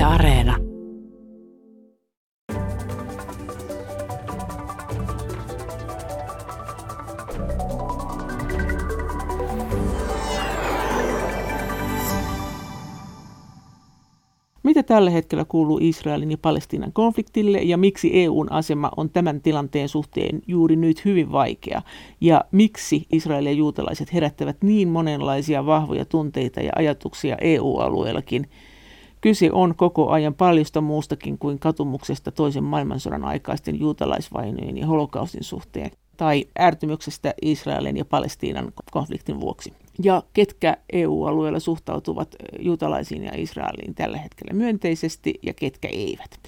Yle Areena. Mitä tällä hetkellä kuuluu Israelin ja Palestiinan konfliktille ja miksi EUn asema on tämän tilanteen suhteen juuri nyt hyvin vaikea? Ja miksi Israel ja juutalaiset herättävät niin monenlaisia vahvoja tunteita ja ajatuksia EU-alueellakin? Kyse on koko ajan paljosta muustakin kuin katumuksesta toisen maailmansodan aikaisten juutalaisvainojen ja holokaustin suhteen tai ärtymyksestä Israelin ja Palestiinan konfliktin vuoksi. Ja ketkä EU-alueella suhtautuvat juutalaisiin ja Israeliin tällä hetkellä myönteisesti ja ketkä eivät.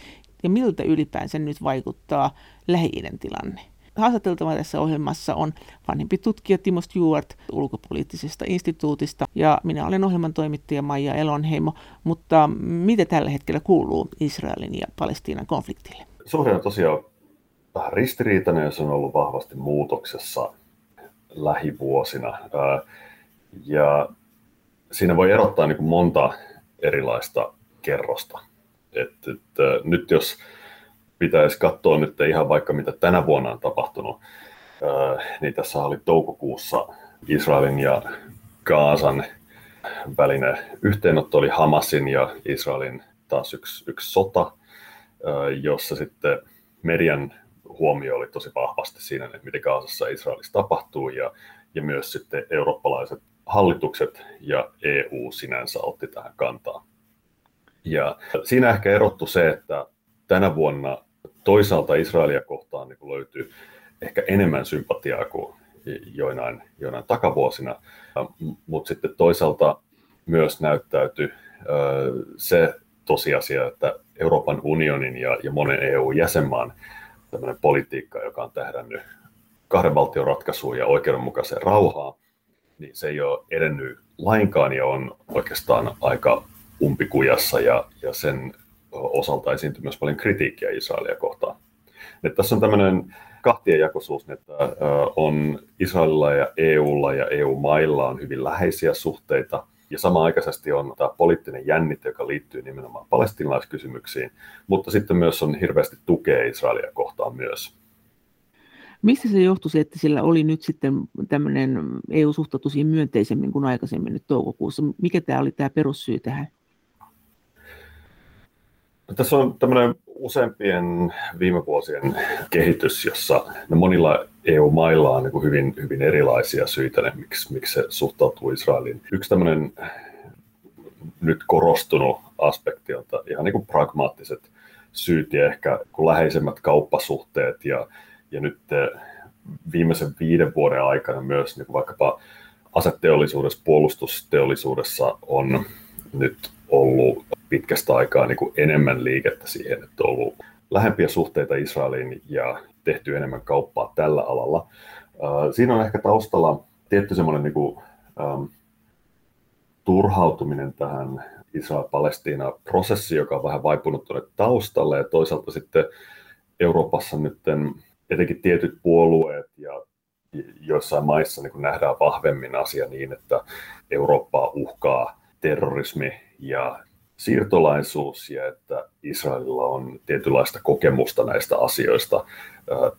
Ja miltä ylipäänsä nyt vaikuttaa lähi tilanne. Haastateltava tässä ohjelmassa on vanhempi tutkija Timo Stewart ulkopoliittisesta instituutista ja minä olen ohjelman toimittaja Maija Elonheimo, mutta mitä tällä hetkellä kuuluu Israelin ja Palestiinan konfliktille? Suhde on tosiaan vähän ristiriitainen ja se on ollut vahvasti muutoksessa lähivuosina. Ja siinä voi erottaa niin monta erilaista kerrosta. Et, et, nyt jos pitäisi katsoa nyt ihan vaikka mitä tänä vuonna on tapahtunut, niin tässä oli toukokuussa Israelin ja Gaasan välinen yhteenotto oli Hamasin ja Israelin taas yksi, yksi sota, jossa sitten median huomio oli tosi vahvasti siinä, että mitä Gaasassa Israelissa tapahtuu ja, ja myös sitten eurooppalaiset hallitukset ja EU sinänsä otti tähän kantaa. Ja siinä ehkä erottu se, että tänä vuonna toisaalta Israelia kohtaan niin löytyy ehkä enemmän sympatiaa kuin joinain, joinain takavuosina, mutta sitten toisaalta myös näyttäytyi se tosiasia, että Euroopan unionin ja, ja monen EU-jäsenmaan tämmöinen politiikka, joka on tähdännyt kahden valtion ratkaisuun ja oikeudenmukaiseen rauhaan, niin se ei ole edennyt lainkaan ja on oikeastaan aika umpikujassa. Ja, ja sen osalta esiintyy myös paljon kritiikkiä Israelia kohtaan. Että tässä on tämmöinen kahtiajakoisuus, että on Israelilla ja EUlla ja EU-mailla on hyvin läheisiä suhteita, ja samaaikaisesti on tämä poliittinen jännite, joka liittyy nimenomaan palestinalaiskysymyksiin, mutta sitten myös on hirveästi tukea Israelia kohtaan myös. Mistä se johtui että sillä oli nyt sitten tämmöinen EU suhtautui siihen myönteisemmin kuin aikaisemmin nyt toukokuussa? Mikä tämä oli tämä perussyy tähän? Tässä on tämmöinen useampien viime vuosien kehitys, jossa no monilla EU-mailla on niin hyvin, hyvin erilaisia syitä, ne, miksi, miksi se suhtautuu Israeliin. Yksi tämmöinen nyt korostunut aspekti on ihan niin kuin pragmaattiset syyt ja ehkä kun läheisemmät kauppasuhteet ja, ja nyt viimeisen viiden vuoden aikana myös niin kuin vaikkapa aseteollisuudessa, puolustusteollisuudessa on nyt ollut pitkästä aikaa niin kuin enemmän liikettä siihen, että on ollut lähempiä suhteita Israeliin ja tehty enemmän kauppaa tällä alalla. Siinä on ehkä taustalla tietty semmoinen niin kuin, ähm, turhautuminen tähän Israel-Palestiina-prosessi, joka on vähän vaipunut tuonne taustalle, ja toisaalta sitten Euroopassa nyt etenkin tietyt puolueet ja joissain maissa niin nähdään vahvemmin asia niin, että Eurooppaa uhkaa terrorismi ja siirtolaisuus ja että Israelilla on tietynlaista kokemusta näistä asioista,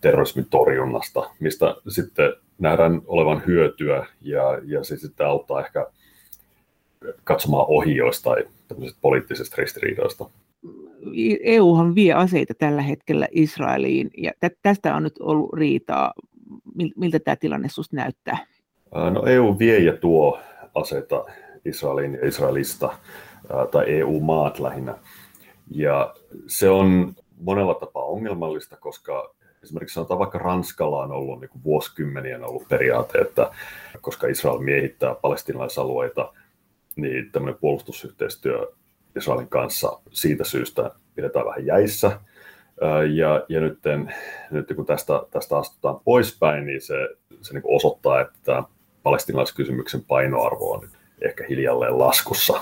terrorismin torjunnasta, mistä sitten nähdään olevan hyötyä ja, ja se sitten auttaa ehkä katsomaan ohi joistain poliittisista ristiriidoista. EUhan vie aseita tällä hetkellä Israeliin ja tästä on nyt ollut riitaa. Miltä tämä tilanne sinusta näyttää? No EU vie ja tuo aseita Israeliin ja Israelista tai EU-maat lähinnä. Ja se on monella tapaa ongelmallista, koska esimerkiksi sanotaan vaikka Ranskalla on ollut niin kuin vuosikymmenien ollut periaate, että koska Israel miehittää palestinalaisalueita, niin tämmöinen puolustusyhteistyö Israelin kanssa siitä syystä pidetään vähän jäissä. Ja, ja nyt, nyt kun tästä, tästä astutaan poispäin, niin se, se niin osoittaa, että palestinalaiskysymyksen painoarvo on ehkä hiljalleen laskussa.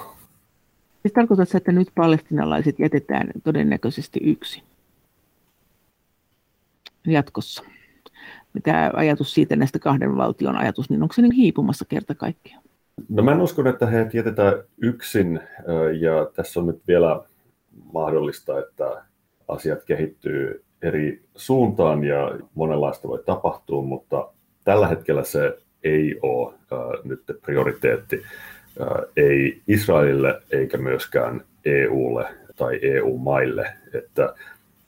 Siis tarkoitatko, että nyt palestinalaiset jätetään todennäköisesti yksin jatkossa? Mitä ajatus siitä näistä kahden valtion ajatus, niin onko se niin hiipumassa kerta kaikkiaan? No mä en usko, että he jätetään yksin ja tässä on nyt vielä mahdollista, että asiat kehittyy eri suuntaan ja monenlaista voi tapahtua, mutta tällä hetkellä se ei ole äh, nyt prioriteetti, ei Israelille eikä myöskään EUlle tai EU-maille. Että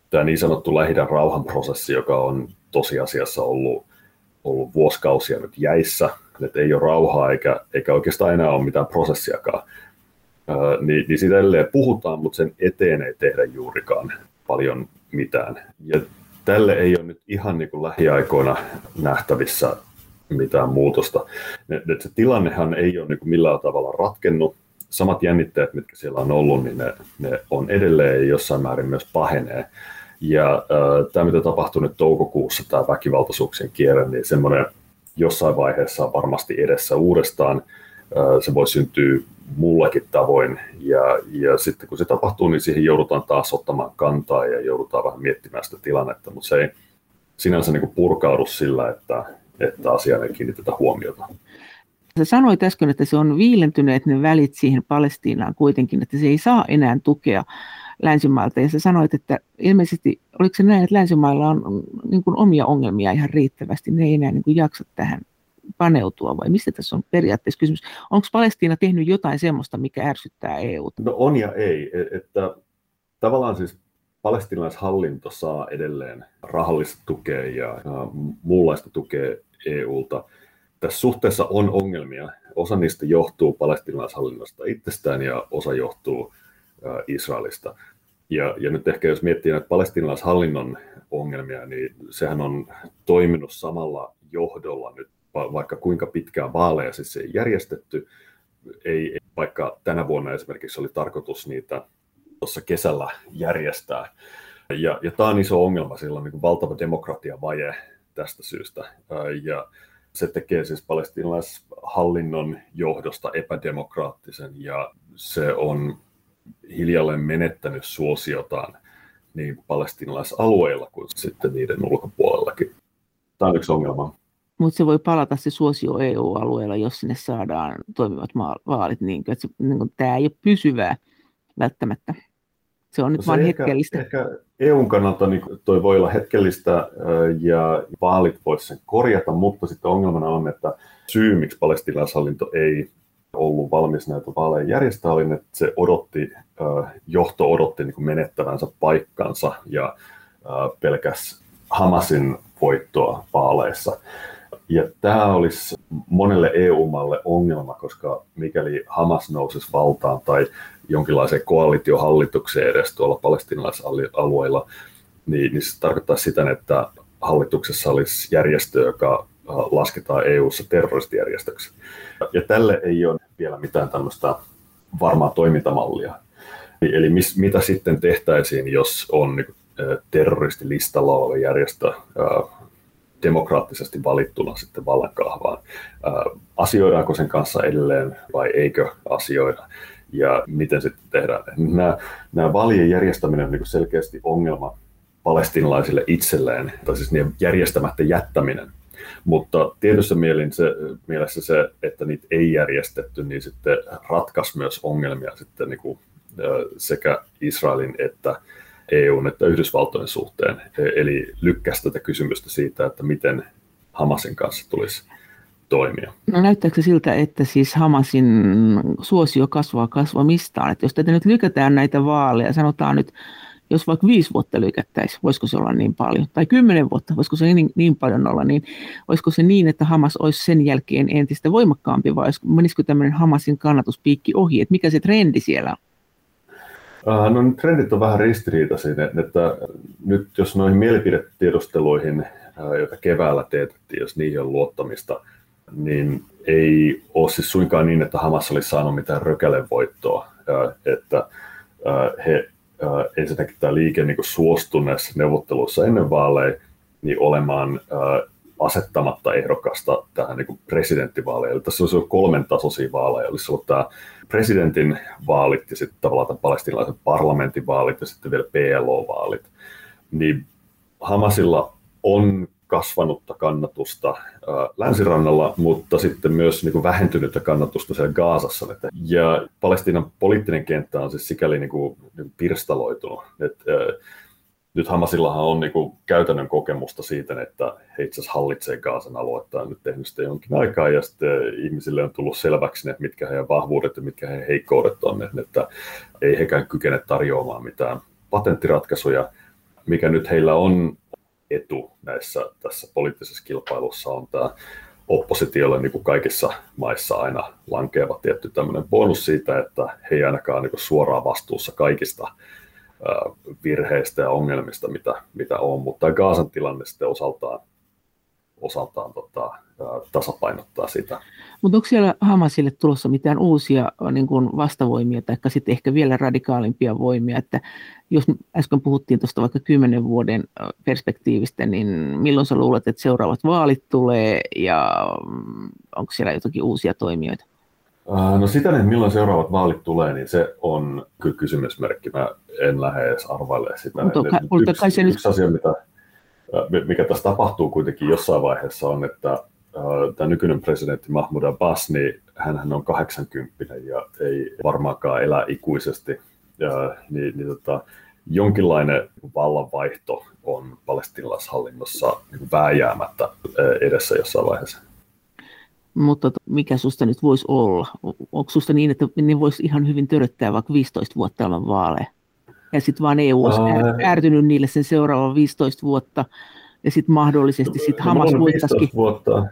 tämä niin sanottu lähidän rauhanprosessi, joka on tosiasiassa ollut, ollut vuosikausia nyt jäissä, että ei ole rauhaa eikä, eikä oikeastaan enää ole mitään prosessiakaan, ää, niin, niin siitä edelleen puhutaan, mutta sen eteen ei tehdä juurikaan paljon mitään. Ja tälle ei ole nyt ihan niin kuin lähiaikoina nähtävissä mitään muutosta. Et se tilannehan ei ole niin kuin millään tavalla ratkennut. Samat jännitteet, mitkä siellä on ollut, niin ne, ne on edelleen jossain määrin myös pahenee. Ja äh, tämä, mitä tapahtui nyt toukokuussa, tämä väkivaltaisuuksien kierre, niin semmoinen jossain vaiheessa on varmasti edessä uudestaan. Äh, se voi syntyä mullakin tavoin. Ja, ja sitten kun se tapahtuu, niin siihen joudutaan taas ottamaan kantaa ja joudutaan vähän miettimään sitä tilannetta, mutta se ei sinänsä niin kuin purkaudu sillä, että, että asiaan ei kiinnitetä huomiota. Sä sanoit äsken, että se on viilentyneet ne välit siihen Palestiinaan kuitenkin, että se ei saa enää tukea länsimailta. Ja sä sanoit, että ilmeisesti, oliko se näin, että länsimailla on niin kuin omia ongelmia ihan riittävästi, ne ei enää niin kuin jaksa tähän paneutua vai mistä tässä on periaatteessa kysymys? Onko Palestiina tehnyt jotain semmoista, mikä ärsyttää EU? No on ja ei. E, että tavallaan siis palestinaishallinto saa edelleen rahallista tukea ja muunlaista tukea EUlta. Tässä suhteessa on ongelmia. Osa niistä johtuu palestinaishallinnosta itsestään ja osa johtuu Israelista. Ja, ja nyt ehkä jos miettii näitä palestinaishallinnon ongelmia, niin sehän on toiminut samalla johdolla nyt vaikka kuinka pitkään vaaleja siis ei järjestetty. Ei, vaikka tänä vuonna esimerkiksi oli tarkoitus niitä tuossa kesällä järjestää. Ja, ja tämä on iso ongelma, sillä on niin valtava demokratiavaje tästä syystä. Ja se tekee siis palestinalaishallinnon johdosta epädemokraattisen ja se on hiljalleen menettänyt suosiotaan niin palestinalaisalueilla kuin sitten niiden ulkopuolellakin. Tämä on yksi ongelma. Mutta se voi palata se suosio EU-alueella, jos sinne saadaan toimivat vaalit. Niin, että se, niin tämä ei ole pysyvää välttämättä. Se on nyt no vain hetkellistä. Ehkä EUn kannalta niin toi voi olla hetkellistä ja vaalit voisi sen korjata, mutta sitten ongelmana on, että syy, miksi palestinaishallinto ei ollut valmis näitä vaaleja järjestää, oli, että se odotti, johto odotti niin menettävänsä paikkansa ja pelkäs Hamasin voittoa vaaleissa. Ja tämä olisi monelle EU-malle ongelma, koska mikäli Hamas nousisi valtaan tai jonkinlaiseen koalitiohallitukseen edes tuolla palestinalaisalueilla, niin, niin se tarkoittaa sitä, että hallituksessa olisi järjestö, joka äh, lasketaan EU-ssa terroristijärjestöksi. Ja tälle ei ole vielä mitään tämmöistä varmaa toimintamallia. Eli mis, mitä sitten tehtäisiin, jos on niin, terroristilistalla oleva järjestö, äh, demokraattisesti valittuna sitten vallankahvaan. Asioidaanko sen kanssa edelleen vai eikö asioida? Ja miten sitten tehdään? Nämä, nämä vaalien järjestäminen on niin selkeästi ongelma palestinalaisille itselleen, tai siis niiden järjestämättä jättäminen. Mutta tietyssä se, mielessä se, että niitä ei järjestetty, niin sitten ratkaisi myös ongelmia sitten niin kuin sekä Israelin että EUn että Yhdysvaltojen suhteen. E- eli lykkäsi tätä kysymystä siitä, että miten Hamasin kanssa tulisi toimia. No näyttääkö se siltä, että siis Hamasin suosio kasvaa kasvamistaan? Että jos tätä nyt lykätään näitä vaaleja, sanotaan nyt, jos vaikka viisi vuotta lykättäisiin, voisiko se olla niin paljon? Tai kymmenen vuotta, voisiko se niin, niin paljon olla? Niin olisiko se niin, että Hamas olisi sen jälkeen entistä voimakkaampi vai menisikö tämmöinen Hamasin kannatuspiikki ohi? Että mikä se trendi siellä on? Äh, no trendit on vähän ristiriitaisia, että nyt jos noihin mielipidetiedusteluihin, äh, joita keväällä teetettiin, jos niihin on luottamista, niin ei ole siis suinkaan niin, että Hamas olisi saanut mitään rökälevoittoa, että he ensinnäkin tämä liike niin suostuneessa neuvotteluissa ennen vaaleja niin olemaan asettamatta ehdokasta tähän niin presidenttivaaleihin. Eli tässä olisi ollut kolmen tasoisia vaaleja. Olisi ollut tämä presidentin vaalit ja sitten tavallaan tämän palestinalaisen parlamentin vaalit ja sitten vielä PLO-vaalit. Niin Hamasilla on kasvanutta kannatusta länsirannalla, mutta sitten myös niin kuin vähentynyttä kannatusta siellä Gaasassa. Ja Palestiinan poliittinen kenttä on siis sikäli niin kuin, pirstaloitunut. Että, nyt Hamasillahan on niin kuin käytännön kokemusta siitä, että he itse asiassa hallitsee Gaasan aluetta ja nyt tehnyt sitä jonkin aikaa ja sitten ihmisille on tullut selväksi, että mitkä heidän vahvuudet ja mitkä heidän heikkoudet on, että ei hekään kykene tarjoamaan mitään patenttiratkaisuja, mikä nyt heillä on etu näissä tässä poliittisessa kilpailussa on tämä oppositiolle niin kuin kaikissa maissa aina lankeava tietty tämmöinen bonus siitä, että he ei ainakaan niin suoraan vastuussa kaikista virheistä ja ongelmista, mitä, mitä on, mutta Gaasan tilanne sitten osaltaan, osaltaan tota, tasapainottaa sitä. Mutta onko siellä Hamasille tulossa mitään uusia niin kuin vastavoimia tai sitten ehkä vielä radikaalimpia voimia, että jos äsken puhuttiin tuosta vaikka kymmenen vuoden perspektiivistä, niin milloin sä luulet, että seuraavat vaalit tulee ja mm, onko siellä jotakin uusia toimijoita? No sitä, että milloin seuraavat vaalit tulee, niin se on kyllä kysymysmerkki. Mä en lähde edes arvailemaan sitä. Mutta, mutta yksi, se yksi asia, mitä, mikä tässä tapahtuu kuitenkin jossain vaiheessa on, että tämä nykyinen presidentti Mahmoud Abbas, niin hän on 80 ja ei varmaankaan elä ikuisesti. Ja, niin, niin tota, jonkinlainen vallanvaihto on palestinalaishallinnossa niin vääjäämättä edessä jossain vaiheessa. Mutta mikä susta nyt voisi olla? Onko susta niin, että ne voisi ihan hyvin töröttää vaikka 15 vuotta ilman vaaleja? Ja sitten vaan EU olisi ärtynyt niille sen seuraavan 15 vuotta, ja sitten mahdollisesti sit no, Hamas voittaisikin. 15 vuotta,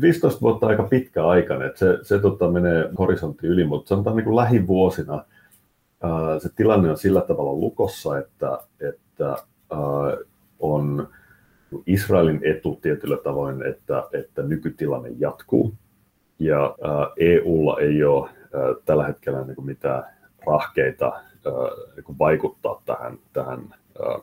15 vuotta aika pitkä aika, että se, se tota, menee horisontti yli, mutta sanotaan niin kuin lähivuosina ää, se tilanne on sillä tavalla lukossa, että, että ää, on Israelin etu tietyllä tavoin, että, että nykytilanne jatkuu. Ja ää, EUlla ei ole ää, tällä hetkellä niin kuin mitään rahkeita ää, niin kuin vaikuttaa tähän, tähän ää,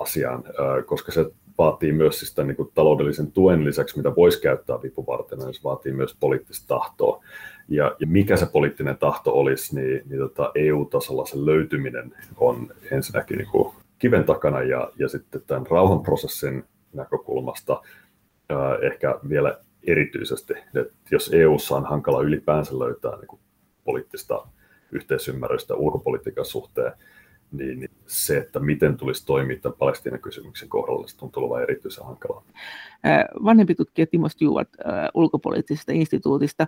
asiaan, koska se vaatii myös siis tämän, niin kuin taloudellisen tuen lisäksi, mitä voisi käyttää vipuvartena, niin se vaatii myös poliittista tahtoa. Ja, ja mikä se poliittinen tahto olisi, niin, niin tota EU-tasolla se löytyminen on ensinnäkin niin kuin kiven takana ja, ja sitten tämän rauhanprosessin näkökulmasta ää, ehkä vielä erityisesti, että jos EU:ssa on hankala ylipäänsä löytää niin kuin poliittista yhteisymmärrystä ulkopolitiikan suhteen, niin se, että miten tulisi toimia tämän Palestiinan kysymyksen kohdalla, se tuntuu olevan erityisen hankalaa. Vanhempi tutkija Timo Stewart ulkopoliittisesta instituutista.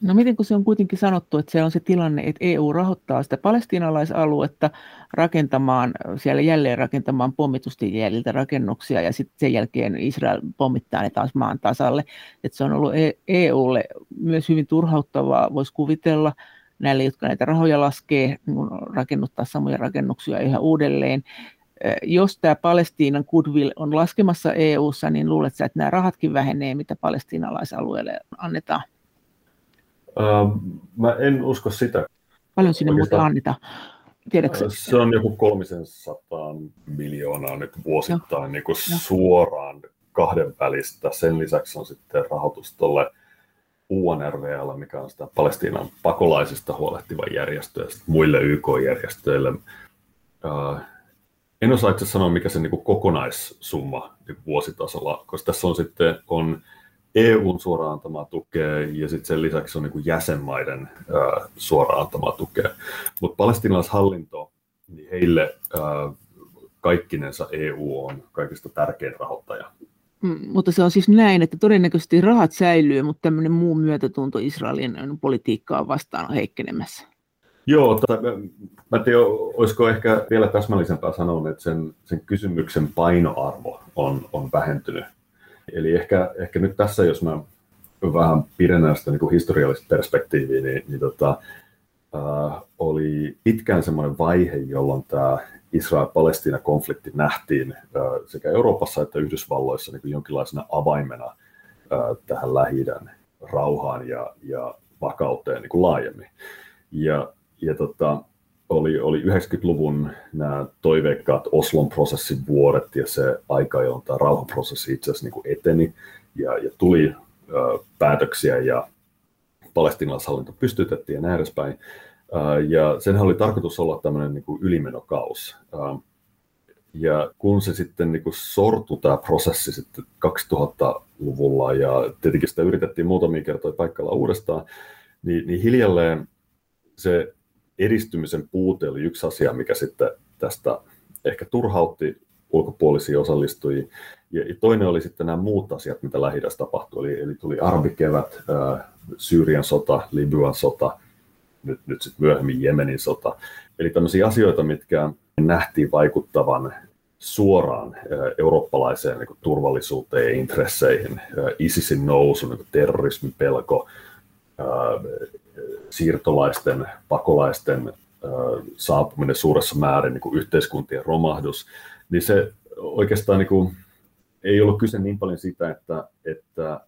No miten kun se on kuitenkin sanottu, että se on se tilanne, että EU rahoittaa sitä palestiinalaisaluetta rakentamaan, siellä jälleen rakentamaan pommitusten jäljiltä rakennuksia ja sitten sen jälkeen Israel pommittaa ne taas maan tasalle. Että se on ollut EUlle e myös hyvin turhauttavaa, voisi kuvitella, näille, jotka näitä rahoja laskee, niin rakennuttaa samoja rakennuksia ihan uudelleen. Jos tämä Palestiinan goodwill on laskemassa EU-ssa, niin luulet sä, että nämä rahatkin vähenee, mitä palestiinalaisalueelle annetaan? Uh, mä en usko sitä. Paljon sinne muuta annetaan? Tiedätkö? Se on joku 300 miljoonaa nyt vuosittain niin kuin suoraan kahden välistä. Sen lisäksi on sitten rahoitus tuolle UNRWL, mikä on sitä Palestiinan pakolaisista huolehtiva järjestö ja muille YK-järjestöille. en osaa itse sanoa, mikä se niin kokonaissumma niin vuositasolla, koska tässä on sitten on EUn suoraan antamaa tukea ja sitten sen lisäksi on niin jäsenmaiden suoraan antamaa tukea. Mutta palestinalaishallinto, niin heille kaikkinensa EU on kaikista tärkein rahoittaja Mm, mutta se on siis näin, että todennäköisesti rahat säilyy, mutta tämmöinen muu myötätunto Israelin politiikkaa vastaan on heikkenemässä. Joo, tota, mä en tiedä, olisiko ehkä vielä täsmällisempää sanoa, että sen, sen kysymyksen painoarvo on, on vähentynyt. Eli ehkä, ehkä nyt tässä, jos mä vähän pidennän sitä niin historiallista perspektiiviä, niin, niin tota, äh, oli pitkään semmoinen vaihe, jolloin tämä Israel-Palestiina-konflikti nähtiin sekä Euroopassa että Yhdysvalloissa niin kuin jonkinlaisena avaimena tähän lähi rauhaan ja, ja vakauteen niin kuin laajemmin. Ja, ja tota, oli, oli 90-luvun nämä toiveikkaat Oslon prosessin vuodet ja se aika, jolloin tämä rauhanprosessi itse asiassa niin eteni ja, ja tuli ö, päätöksiä ja palestinalaishallinto pystytettiin ja näin edespäin. Ja sen oli tarkoitus olla tämmöinen niin kuin ylimenokaus. Ja kun se sitten niin kuin sortui tämä prosessi sitten 2000-luvulla ja tietenkin sitä yritettiin muutamia kertoja paikalla uudestaan, niin, niin hiljalleen se edistymisen puute oli yksi asia, mikä sitten tästä ehkä turhautti ulkopuolisia osallistujia. Ja toinen oli sitten nämä muut asiat, mitä lähi tapahtui. Eli, eli tuli arabikevät, Syyrian sota, Libyan sota, nyt, nyt sitten myöhemmin Jemenin sota. Eli tämmöisiä asioita, mitkä nähtiin vaikuttavan suoraan eurooppalaiseen niin turvallisuuteen ja intresseihin. ISISin nousu, niin terrorismin pelko, siirtolaisten, pakolaisten saapuminen suuressa määrin, niin kuin yhteiskuntien romahdus, niin se oikeastaan niin kuin, ei ollut kyse niin paljon siitä, että, että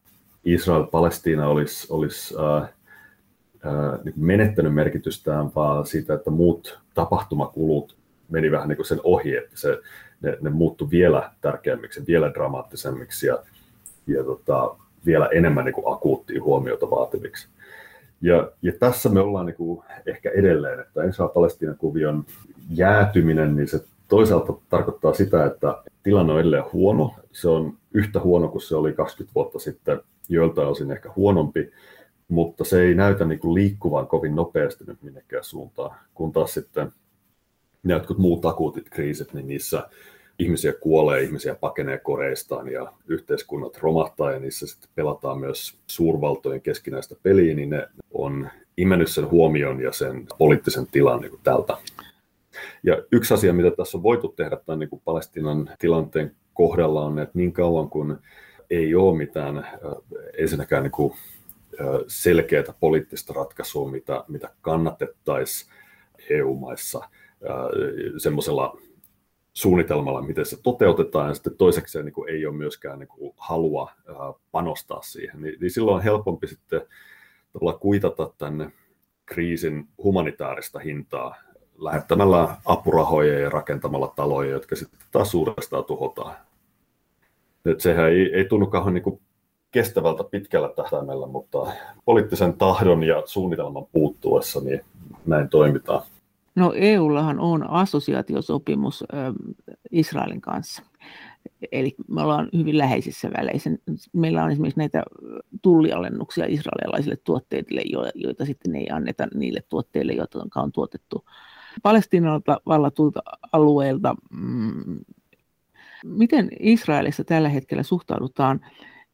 Israel-Palestiina olisi, olisi äh, äh, niin menettänyt merkitystään, vaan siitä, että muut tapahtumakulut meni vähän niin kuin sen ohi, että se, ne, ne muuttui vielä tärkeämmiksi, vielä dramaattisemmiksi ja, ja tota, vielä enemmän niin kuin huomiota vaativiksi. Ja, ja tässä me ollaan niin kuin ehkä edelleen, että Israel-Palestiinan kuvion jäätyminen, niin se toisaalta tarkoittaa sitä, että tilanne on edelleen huono. Se on yhtä huono kuin se oli 20 vuotta sitten, joiltain osin ehkä huonompi, mutta se ei näytä niin kuin liikkuvan kovin nopeasti nyt minnekään suuntaan, kun taas sitten ne jotkut muut akuutit kriisit, niin niissä ihmisiä kuolee, ihmisiä pakenee koreistaan ja yhteiskunnat romahtaa ja niissä sitten pelataan myös suurvaltojen keskinäistä peliä, niin ne on imennyt sen huomion ja sen poliittisen tilan niin kuin tältä. Ja yksi asia, mitä tässä on voitu tehdä tämän niin kuin Palestinan tilanteen kohdalla on, että niin kauan kuin ei ole mitään ensinnäkään niin kuin, selkeää poliittista ratkaisua, mitä, mitä kannatettaisiin EU-maissa semmoisella suunnitelmalla, miten se toteutetaan, ja sitten toiseksi niin kuin ei ole myöskään niin kuin halua panostaa siihen, niin, niin silloin on helpompi sitten kuitata tänne kriisin humanitaarista hintaa lähettämällä apurahoja ja rakentamalla taloja, jotka sitten taas uudestaan tuhotaan. Et sehän ei, ei tunnu kauhean niin kestävältä pitkällä tähtäimellä, mutta poliittisen tahdon ja suunnitelman puuttuessa niin näin toimitaan. No EUllahan on assosiaatiosopimus Israelin kanssa. Eli me ollaan hyvin läheisissä väleissä. Meillä on esimerkiksi näitä tullialennuksia israelilaisille tuotteille, joita sitten ei anneta niille tuotteille, joita on tuotettu Palestiinalta vallatulta alueelta. Mm, miten Israelissa tällä hetkellä suhtaudutaan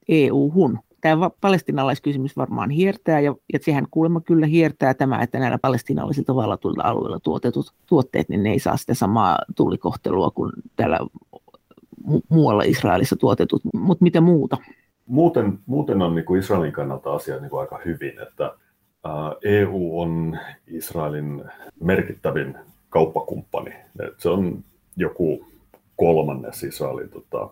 EU-hun? Tämä palestinalaiskysymys varmaan hiertää, ja, ja sehän kuulemma kyllä hiertää tämä, että näillä palestinalaisilta vallatuilla alueilla tuotetut tuotteet, niin ne ei saa sitä samaa tullikohtelua kuin täällä mu- muualla Israelissa tuotetut, mutta mitä muuta? Muuten, muuten on niin kuin Israelin kannalta asia niin kuin aika hyvin, että EU on Israelin merkittävin kauppakumppani. Se on joku kolmannes Israelin tota,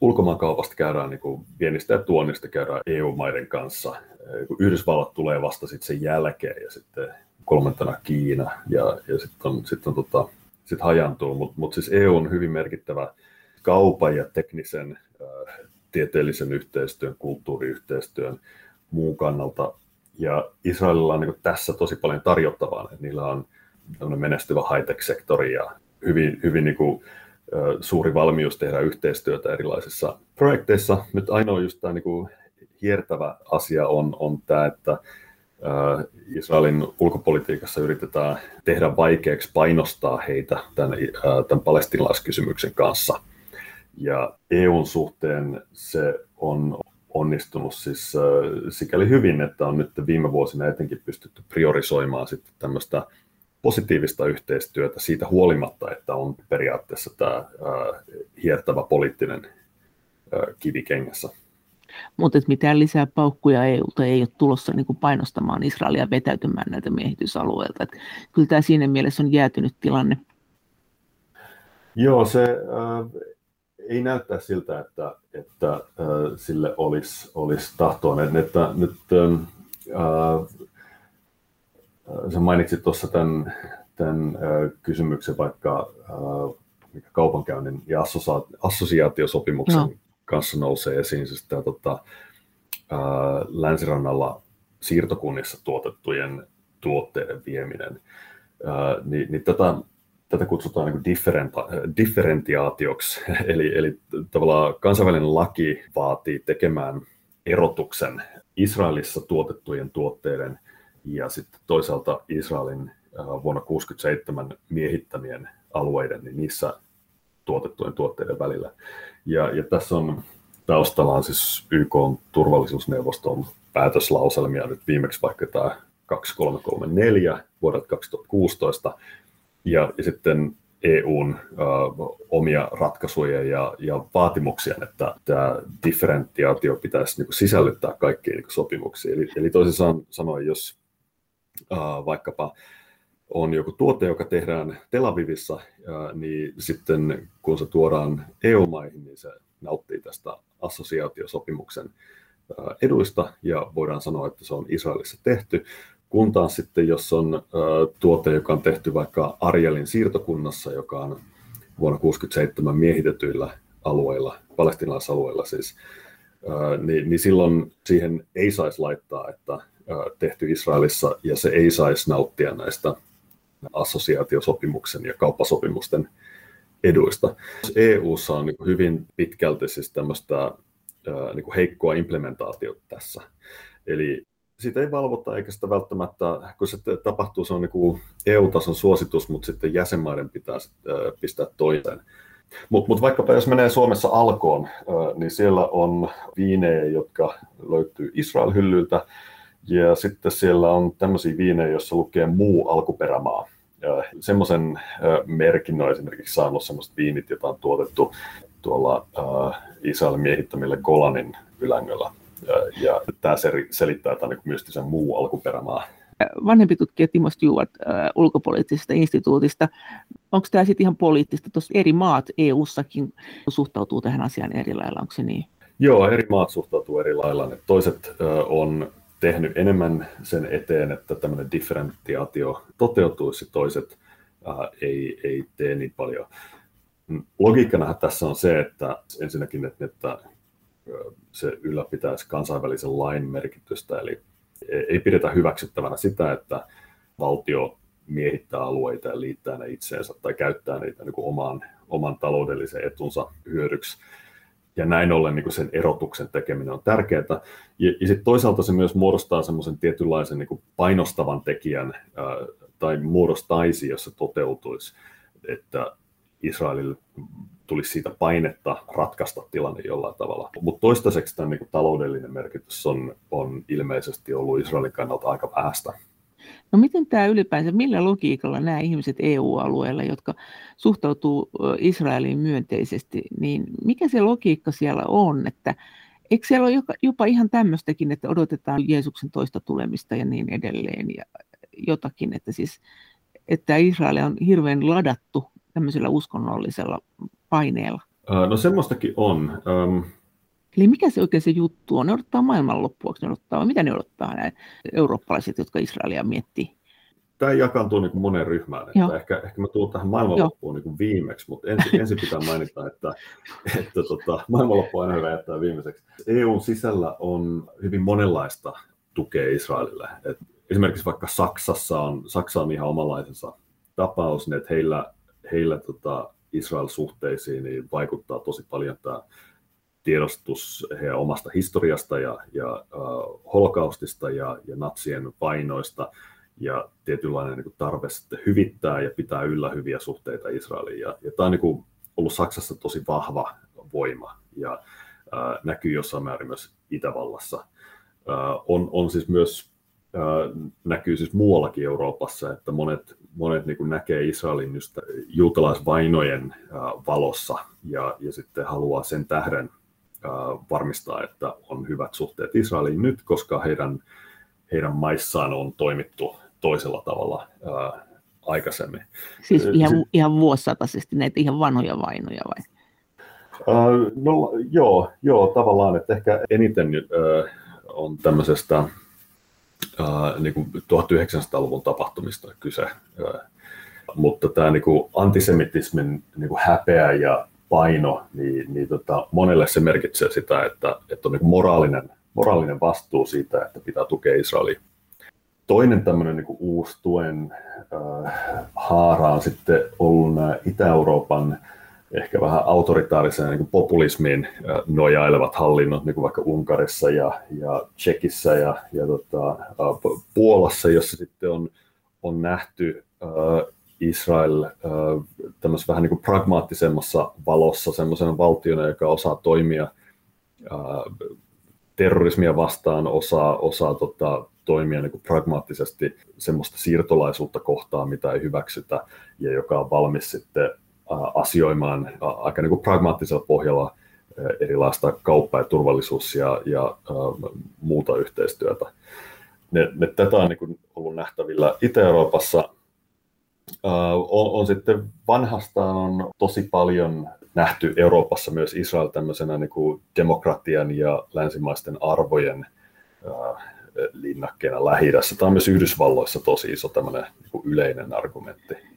ulkomaankaupasta käydään niin kuin viennistä ja tuonnista käydään EU-maiden kanssa. Yhdysvallat tulee vasta sitten sen jälkeen ja sitten kolmantena Kiina ja, ja sitten on, sit on tota, sit hajantuu. Mutta mut siis EU on hyvin merkittävä kaupan ja teknisen, äh, tieteellisen yhteistyön, kulttuuriyhteistyön muun kannalta ja Israelilla on niin tässä tosi paljon tarjottavaa, että niillä on menestyvä high-tech-sektori ja hyvin, hyvin niin kuin, suuri valmius tehdä yhteistyötä erilaisissa projekteissa. Nyt ainoa just tämä niin kuin hiertävä asia on, on tämä, että Israelin ulkopolitiikassa yritetään tehdä vaikeaksi painostaa heitä tämän, tämän palestinalaiskysymyksen kanssa. Ja EUn suhteen se on onnistunut siis sikäli hyvin, että on nyt viime vuosina etenkin pystytty priorisoimaan sitten tämmöistä positiivista yhteistyötä siitä huolimatta, että on periaatteessa tämä äh, hiertävä poliittinen äh, kivi kengässä. Mutta mitään lisää paukkuja EUlta ei ole tulossa niin kuin painostamaan Israelia vetäytymään näitä miehitysalueilta. Et kyllä tämä siinä mielessä on jäätynyt tilanne. Joo, se äh, ei näyttää siltä, että, että äh, sille olisi, olisi tahtoa. Että, että nyt äh, sä mainitsit tuossa tämän, tämän äh, kysymyksen vaikka äh, kaupankäynnin ja assosiaatiosopimuksen no. kanssa nousee esiin, siis tämä tota, äh, länsirannalla siirtokunnissa tuotettujen tuotteiden vieminen. Äh, niin, niin tätä tätä kutsutaan niin differentiaatioksi, eli, eli tavallaan kansainvälinen laki vaatii tekemään erotuksen Israelissa tuotettujen tuotteiden ja sitten toisaalta Israelin äh, vuonna 1967 miehittämien alueiden, niin niissä tuotettujen tuotteiden välillä. Ja, ja tässä on taustalla on siis YK on turvallisuusneuvoston päätöslauselmia nyt viimeksi vaikka tämä 2334 vuodelta 2016, ja, ja sitten EUn uh, omia ratkaisuja ja, ja vaatimuksia, että tämä differentiaatio pitäisi niin kuin, sisällyttää kaikkiin niin kuin, sopimuksiin. Eli, eli toisin sanoen, jos uh, vaikkapa on joku tuote, joka tehdään Tel Avivissa, uh, niin sitten kun se tuodaan EU-maihin, niin se nauttii tästä assosiaatiosopimuksen eduista ja voidaan sanoa, että se on Israelissa tehty, kun taas sitten, jos on tuote, joka on tehty vaikka Arjelin siirtokunnassa, joka on vuonna 1967 miehitetyillä alueilla, palestinalaisalueilla siis, niin, niin silloin siihen ei saisi laittaa, että tehty Israelissa, ja se ei saisi nauttia näistä assosiaatiosopimuksen ja kauppasopimusten eduista. EU:ssa on niin hyvin pitkälti siis tämmöistä niin heikkoa implementaatiota tässä. Eli sitä ei valvota eikä sitä välttämättä, kun se tapahtuu, se on niin EU-tason suositus, mutta sitten jäsenmaiden pitää pistää toiseen. Mutta mut vaikkapa jos menee Suomessa Alkoon, niin siellä on viinejä, jotka löytyy Israel-hyllyltä, ja sitten siellä on tämmöisiä viinejä, joissa lukee muu alkuperämaa. Semmoisen merkin on esimerkiksi saanut semmoiset viinit, joita on tuotettu tuolla Israelin miehittämille Golanin ylängöllä ja tämä selittää tämän niin mystisen muu alkuperämaa. Vanhempi tutkija Timo Stewart äh, ulkopoliittisesta instituutista, onko tämä sitten ihan poliittista, tuossa eri maat EU-sakin suhtautuu tähän asiaan eri lailla, onko se niin? Joo, eri maat suhtautuu eri lailla. Toiset äh, on tehnyt enemmän sen eteen, että tämmöinen differentiaatio toteutuisi, toiset äh, ei, ei tee niin paljon. Logiikkana tässä on se, että ensinnäkin, että, että se ylläpitäisi kansainvälisen lain merkitystä, eli ei pidetä hyväksyttävänä sitä, että valtio miehittää alueita ja liittää ne itseensä tai käyttää niitä niin kuin oman, oman taloudellisen etunsa hyödyksi. Ja näin ollen niin kuin sen erotuksen tekeminen on tärkeää. Ja, ja sitten toisaalta se myös muodostaa semmoisen tietynlaisen niin kuin painostavan tekijän, ää, tai muodostaisi, jos se toteutuisi, että Israelille tulisi siitä painetta ratkaista tilanne jollain tavalla. Mutta toistaiseksi tämän niin taloudellinen merkitys on, on ilmeisesti ollut Israelin kannalta aika vähäistä. No miten tämä ylipäänsä, millä logiikalla nämä ihmiset EU-alueella, jotka suhtautuu Israeliin myönteisesti, niin mikä se logiikka siellä on, että eikö siellä ole jopa ihan tämmöistäkin, että odotetaan Jeesuksen toista tulemista ja niin edelleen ja jotakin, että siis että Israel on hirveän ladattu tämmöisellä uskonnollisella paineella? No semmoistakin on. Um... Eli mikä se oikein se juttu on? Ne odottaa maailmanloppua, ne odottaa, mitä ne odottaa nämä eurooppalaiset, jotka Israelia miettii? Tämä jakaantuu niin kuin moneen ryhmään. Että ehkä, ehkä mä tulen tähän maailmanloppuun niin kuin viimeksi, mutta ensin, ensin pitää mainita, että, että tota, maailmanloppu aina hyvä jättää viimeiseksi. EUn sisällä on hyvin monenlaista tukea Israelille. Et esimerkiksi vaikka Saksassa on, Saksa on ihan omanlaisensa tapaus, niin että heillä, heillä tota, Israel-suhteisiin niin vaikuttaa tosi paljon tämä tiedostus heidän omasta historiasta ja, ja äh, holokaustista ja, ja natsien painoista ja tietynlainen niin kuin tarve sitten hyvittää ja pitää yllä hyviä suhteita Israeliin. Ja, ja tämä on niin kuin ollut Saksassa tosi vahva voima ja äh, näkyy jossain määrin myös Itävallassa. Äh, on, on siis myös näkyy siis muuallakin Euroopassa, että monet, monet niin näkee Israelin just juutalaisvainojen valossa ja, ja sitten haluaa sen tähden varmistaa, että on hyvät suhteet Israeliin nyt, koska heidän, heidän maissaan on toimittu toisella tavalla ää, aikaisemmin. Siis ihan, Sitten, ihan vuosisataisesti näitä ihan vanhoja vainoja vai? Uh, no joo, joo, tavallaan, että ehkä eniten uh, on tämmöisestä niin kuin 1900-luvun tapahtumista kyse. Mutta tämä niin kuin antisemitismin niin kuin häpeä ja paino, niin, niin tota, monelle se merkitsee sitä, että, että on niin moraalinen, moraalinen vastuu siitä, että pitää tukea Israelia. toinen tämmöinen niin uusi tuen äh, haara on sitten ollut nämä Itä-Euroopan ehkä vähän autoritaariseen niin populismiin nojailevat hallinnot, niin kuin vaikka Unkarissa ja, ja Tsekissä ja, ja tota, Puolassa, jossa sitten on, on nähty äh, Israel äh, vähän niin kuin pragmaattisemmassa valossa semmoisena valtiona, joka osaa toimia äh, terrorismia vastaan, osaa, osaa tota, toimia niin kuin pragmaattisesti semmoista siirtolaisuutta kohtaan, mitä ei hyväksytä, ja joka on valmis sitten asioimaan aika niin kuin pragmaattisella pohjalla erilaista kauppa- ja turvallisuus- ja, ja muuta yhteistyötä. Ne, ne, tätä on niin ollut nähtävillä Itä-Euroopassa. On, on sitten vanhastaan on tosi paljon nähty Euroopassa myös Israel tämmöisenä niin kuin demokratian ja länsimaisten arvojen linnakkeena lähi Tämä on myös Yhdysvalloissa tosi iso tämmöinen niin yleinen argumentti.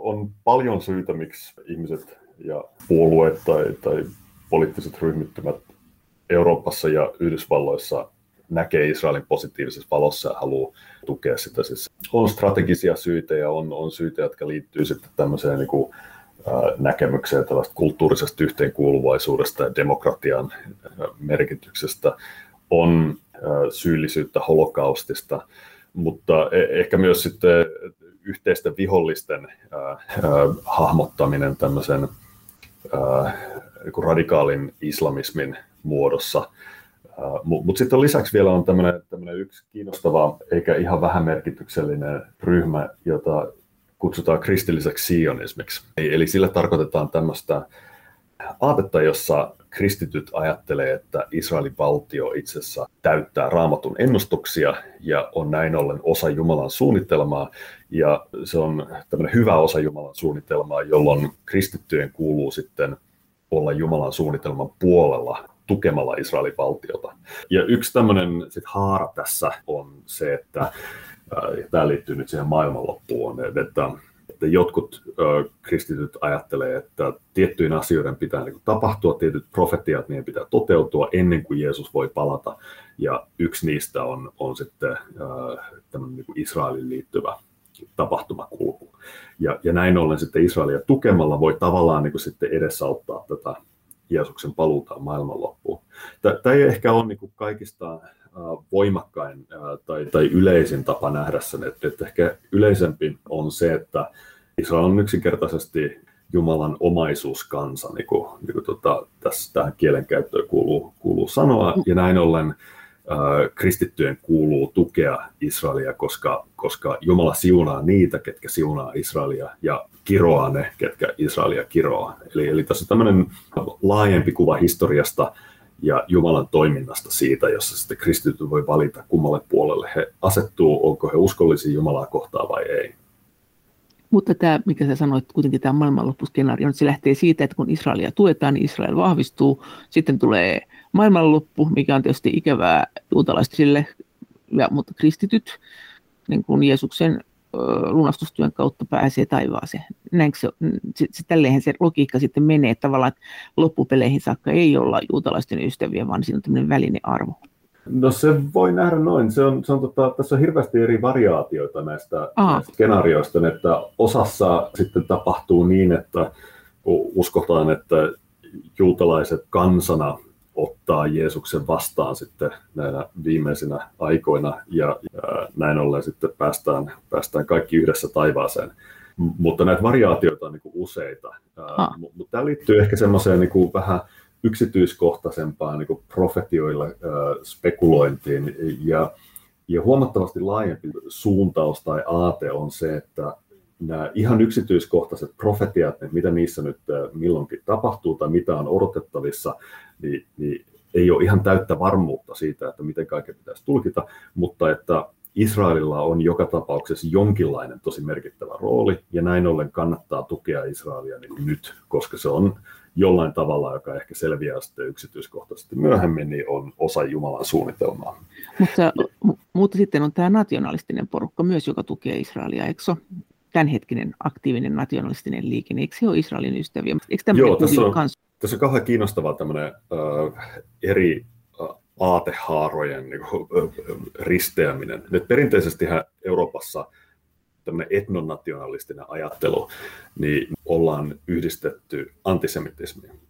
On paljon syitä, miksi ihmiset ja puolueet tai, tai poliittiset ryhmittymät Euroopassa ja Yhdysvalloissa näkee Israelin positiivisessa valossa ja haluaa tukea sitä. Siis on strategisia syitä ja on, on syitä, jotka liittyy sitten tämmöiseen niin kuin, näkemykseen tällaista kulttuurisesta yhteenkuuluvaisuudesta ja demokratian merkityksestä. On syyllisyyttä holokaustista, mutta e- ehkä myös sitten yhteisten vihollisten hahmottaminen tämmöisen radikaalin islamismin muodossa. Mutta sitten lisäksi vielä on tämmöinen yksi kiinnostava eikä ihan vähän merkityksellinen ryhmä, jota kutsutaan kristilliseksi sionismiksi. Eli sillä tarkoitetaan tämmöistä aatetta, jossa kristityt ajattelee, että Israelin valtio itsessä täyttää raamatun ennustuksia ja on näin ollen osa Jumalan suunnitelmaa. Ja se on tämmöinen hyvä osa Jumalan suunnitelmaa, jolloin kristittyjen kuuluu sitten olla Jumalan suunnitelman puolella tukemalla Israelin valtiota. Ja yksi tämmöinen sit haara tässä on se, että tämä liittyy nyt siihen maailmanloppuun, että että jotkut ö, kristityt ajattelee, että tiettyjen asioiden pitää niin kuin, tapahtua, tietyt profetiat, niiden pitää toteutua ennen kuin Jeesus voi palata. Ja yksi niistä on, on sitten ö, niin kuin Israelin liittyvä tapahtumakulku. Ja, ja näin ollen sitten Israelia tukemalla voi tavallaan niin kuin, sitten edesauttaa tätä Jeesuksen paluuta maailmanloppuun. Tämä ei ehkä ole niin kuin kaikista voimakkain tai, tai yleisin tapa nähdä sen, että, että ehkä yleisempi on se, että Israel on yksinkertaisesti Jumalan omaisuuskansa, niin kuin, niin kuin tota, tässä tähän kielenkäyttöön kuuluu, kuuluu sanoa, ja näin ollen kristittyjen kuuluu tukea Israelia, koska, koska Jumala siunaa niitä, ketkä siunaa Israelia, ja kiroaa ne, ketkä Israelia kiroaa. Eli, eli tässä on tämmöinen laajempi kuva historiasta, ja Jumalan toiminnasta siitä, jossa sitten kristityt voi valita kummalle puolelle he asettuu, onko he uskollisia Jumalaa kohtaan vai ei. Mutta tämä, mikä sä sanoit, kuitenkin tämä maailmanloppuskenaario, että se lähtee siitä, että kun Israelia tuetaan, niin Israel vahvistuu, sitten tulee maailmanloppu, mikä on tietysti ikävää juutalaisille, ja, mutta kristityt, niin kuin Jeesuksen lunastustyön kautta pääsee taivaaseen. Näinkö se, se, se, tälleenhän se logiikka sitten menee, että tavallaan että loppupeleihin saakka ei olla juutalaisten ystäviä, vaan siinä on tämmöinen välinearvo. No se voi nähdä noin. Se on, se on, tota, tässä on hirveästi eri variaatioita näistä, näistä skenaarioista, että osassa sitten tapahtuu niin, että uskotaan, että juutalaiset kansana ottaa Jeesuksen vastaan sitten näinä viimeisinä aikoina ja, näin ollen sitten päästään, päästään kaikki yhdessä taivaaseen. Mutta näitä variaatioita on niin kuin useita. Ah. Mutta tämä liittyy ehkä semmoiseen niin kuin vähän yksityiskohtaisempaan niin kuin profetioilla spekulointiin ja, ja huomattavasti laajempi suuntaus tai aate on se, että nämä ihan yksityiskohtaiset profetiat, että mitä niissä nyt milloinkin tapahtuu tai mitä on odotettavissa, niin, niin ei ole ihan täyttä varmuutta siitä, että miten kaiken pitäisi tulkita, mutta että Israelilla on joka tapauksessa jonkinlainen tosi merkittävä rooli, ja näin ollen kannattaa tukea Israelia niin nyt, koska se on jollain tavalla, joka ehkä selviää sitten yksityiskohtaisesti myöhemmin, niin on osa Jumalan suunnitelmaa. Mutta, mutta sitten on tämä nationalistinen porukka myös, joka tukee Israelia, eikö tämänhetkinen aktiivinen nationalistinen liike, niin eikö se ole Israelin ystäviä? Eikö Joo, tässä on, kans... tässä on kauhean kiinnostavaa tämmöinen äh, eri aatehaarojen niin kuin, risteäminen. Nyt perinteisesti Euroopassa tämmöinen etnonationalistinen ajattelu, niin ollaan yhdistetty antisemitismiin.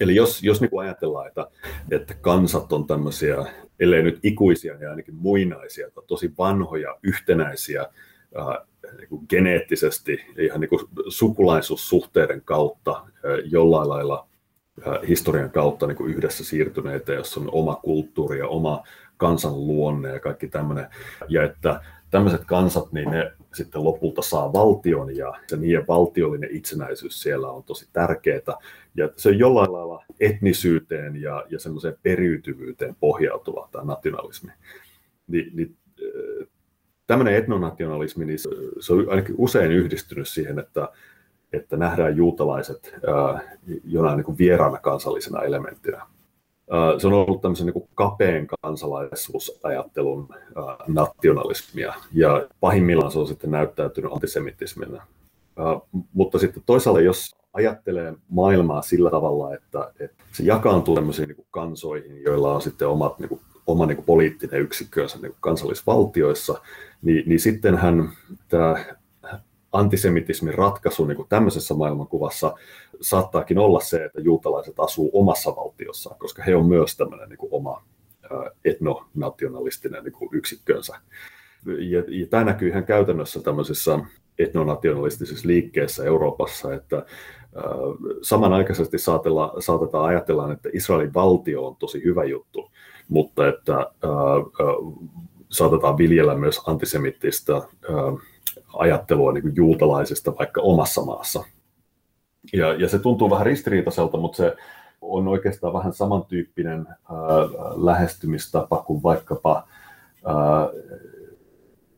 Eli jos, jos niin kuin ajatellaan, että, että kansat on tämmöisiä, ellei nyt ikuisia, niin ainakin muinaisia, tosi vanhoja, yhtenäisiä, niin kuin geneettisesti, ihan niin kuin sukulaisuussuhteiden kautta ää, jollain lailla ää, historian kautta niin kuin yhdessä siirtyneitä, jos on oma kulttuuri ja oma kansan luonne ja kaikki tämmöinen, ja että tämmöiset kansat, niin ne sitten lopulta saa valtion ja se niiden valtiollinen itsenäisyys siellä on tosi tärkeää. Ja se on jollain lailla etnisyyteen ja, ja semmoiseen periytyvyyteen pohjautuva tämä nationalismi. Ni, niin, tämmöinen etnonationalismi, niin se, se on ainakin usein yhdistynyt siihen, että, että nähdään juutalaiset ää, jonain niin kuin vieraana kansallisena elementtinä se on ollut tämmöisen niin kapeen kansalaisuusajattelun nationalismia, ja pahimmillaan se on sitten näyttäytynyt antisemitisminä. Mutta sitten toisaalta, jos ajattelee maailmaa sillä tavalla, että, että se jakaantuu tämmöisiin niin kansoihin, joilla on sitten omat, niin kuin, oma niin kuin poliittinen yksikkönsä niin kuin kansallisvaltioissa, niin, niin sittenhän tämä antisemitismin ratkaisu niin kuin tämmöisessä maailmankuvassa saattaakin olla se, että juutalaiset asuu omassa valtiossaan, koska he on myös tämmöinen niin kuin oma etnonationalistinen niin kuin yksikkönsä. Ja, ja tämä näkyy ihan käytännössä tämmöisissä etnonationalistisissa liikkeissä Euroopassa, että samanaikaisesti saatella, saatetaan ajatella, että Israelin valtio on tosi hyvä juttu, mutta että äh, äh, saatetaan viljellä myös antisemittistä äh, ajattelua niin kuin juutalaisista vaikka omassa maassa. Ja, ja se tuntuu vähän ristiriitaiselta, mutta se on oikeastaan vähän samantyyppinen ää, lähestymistapa kuin vaikkapa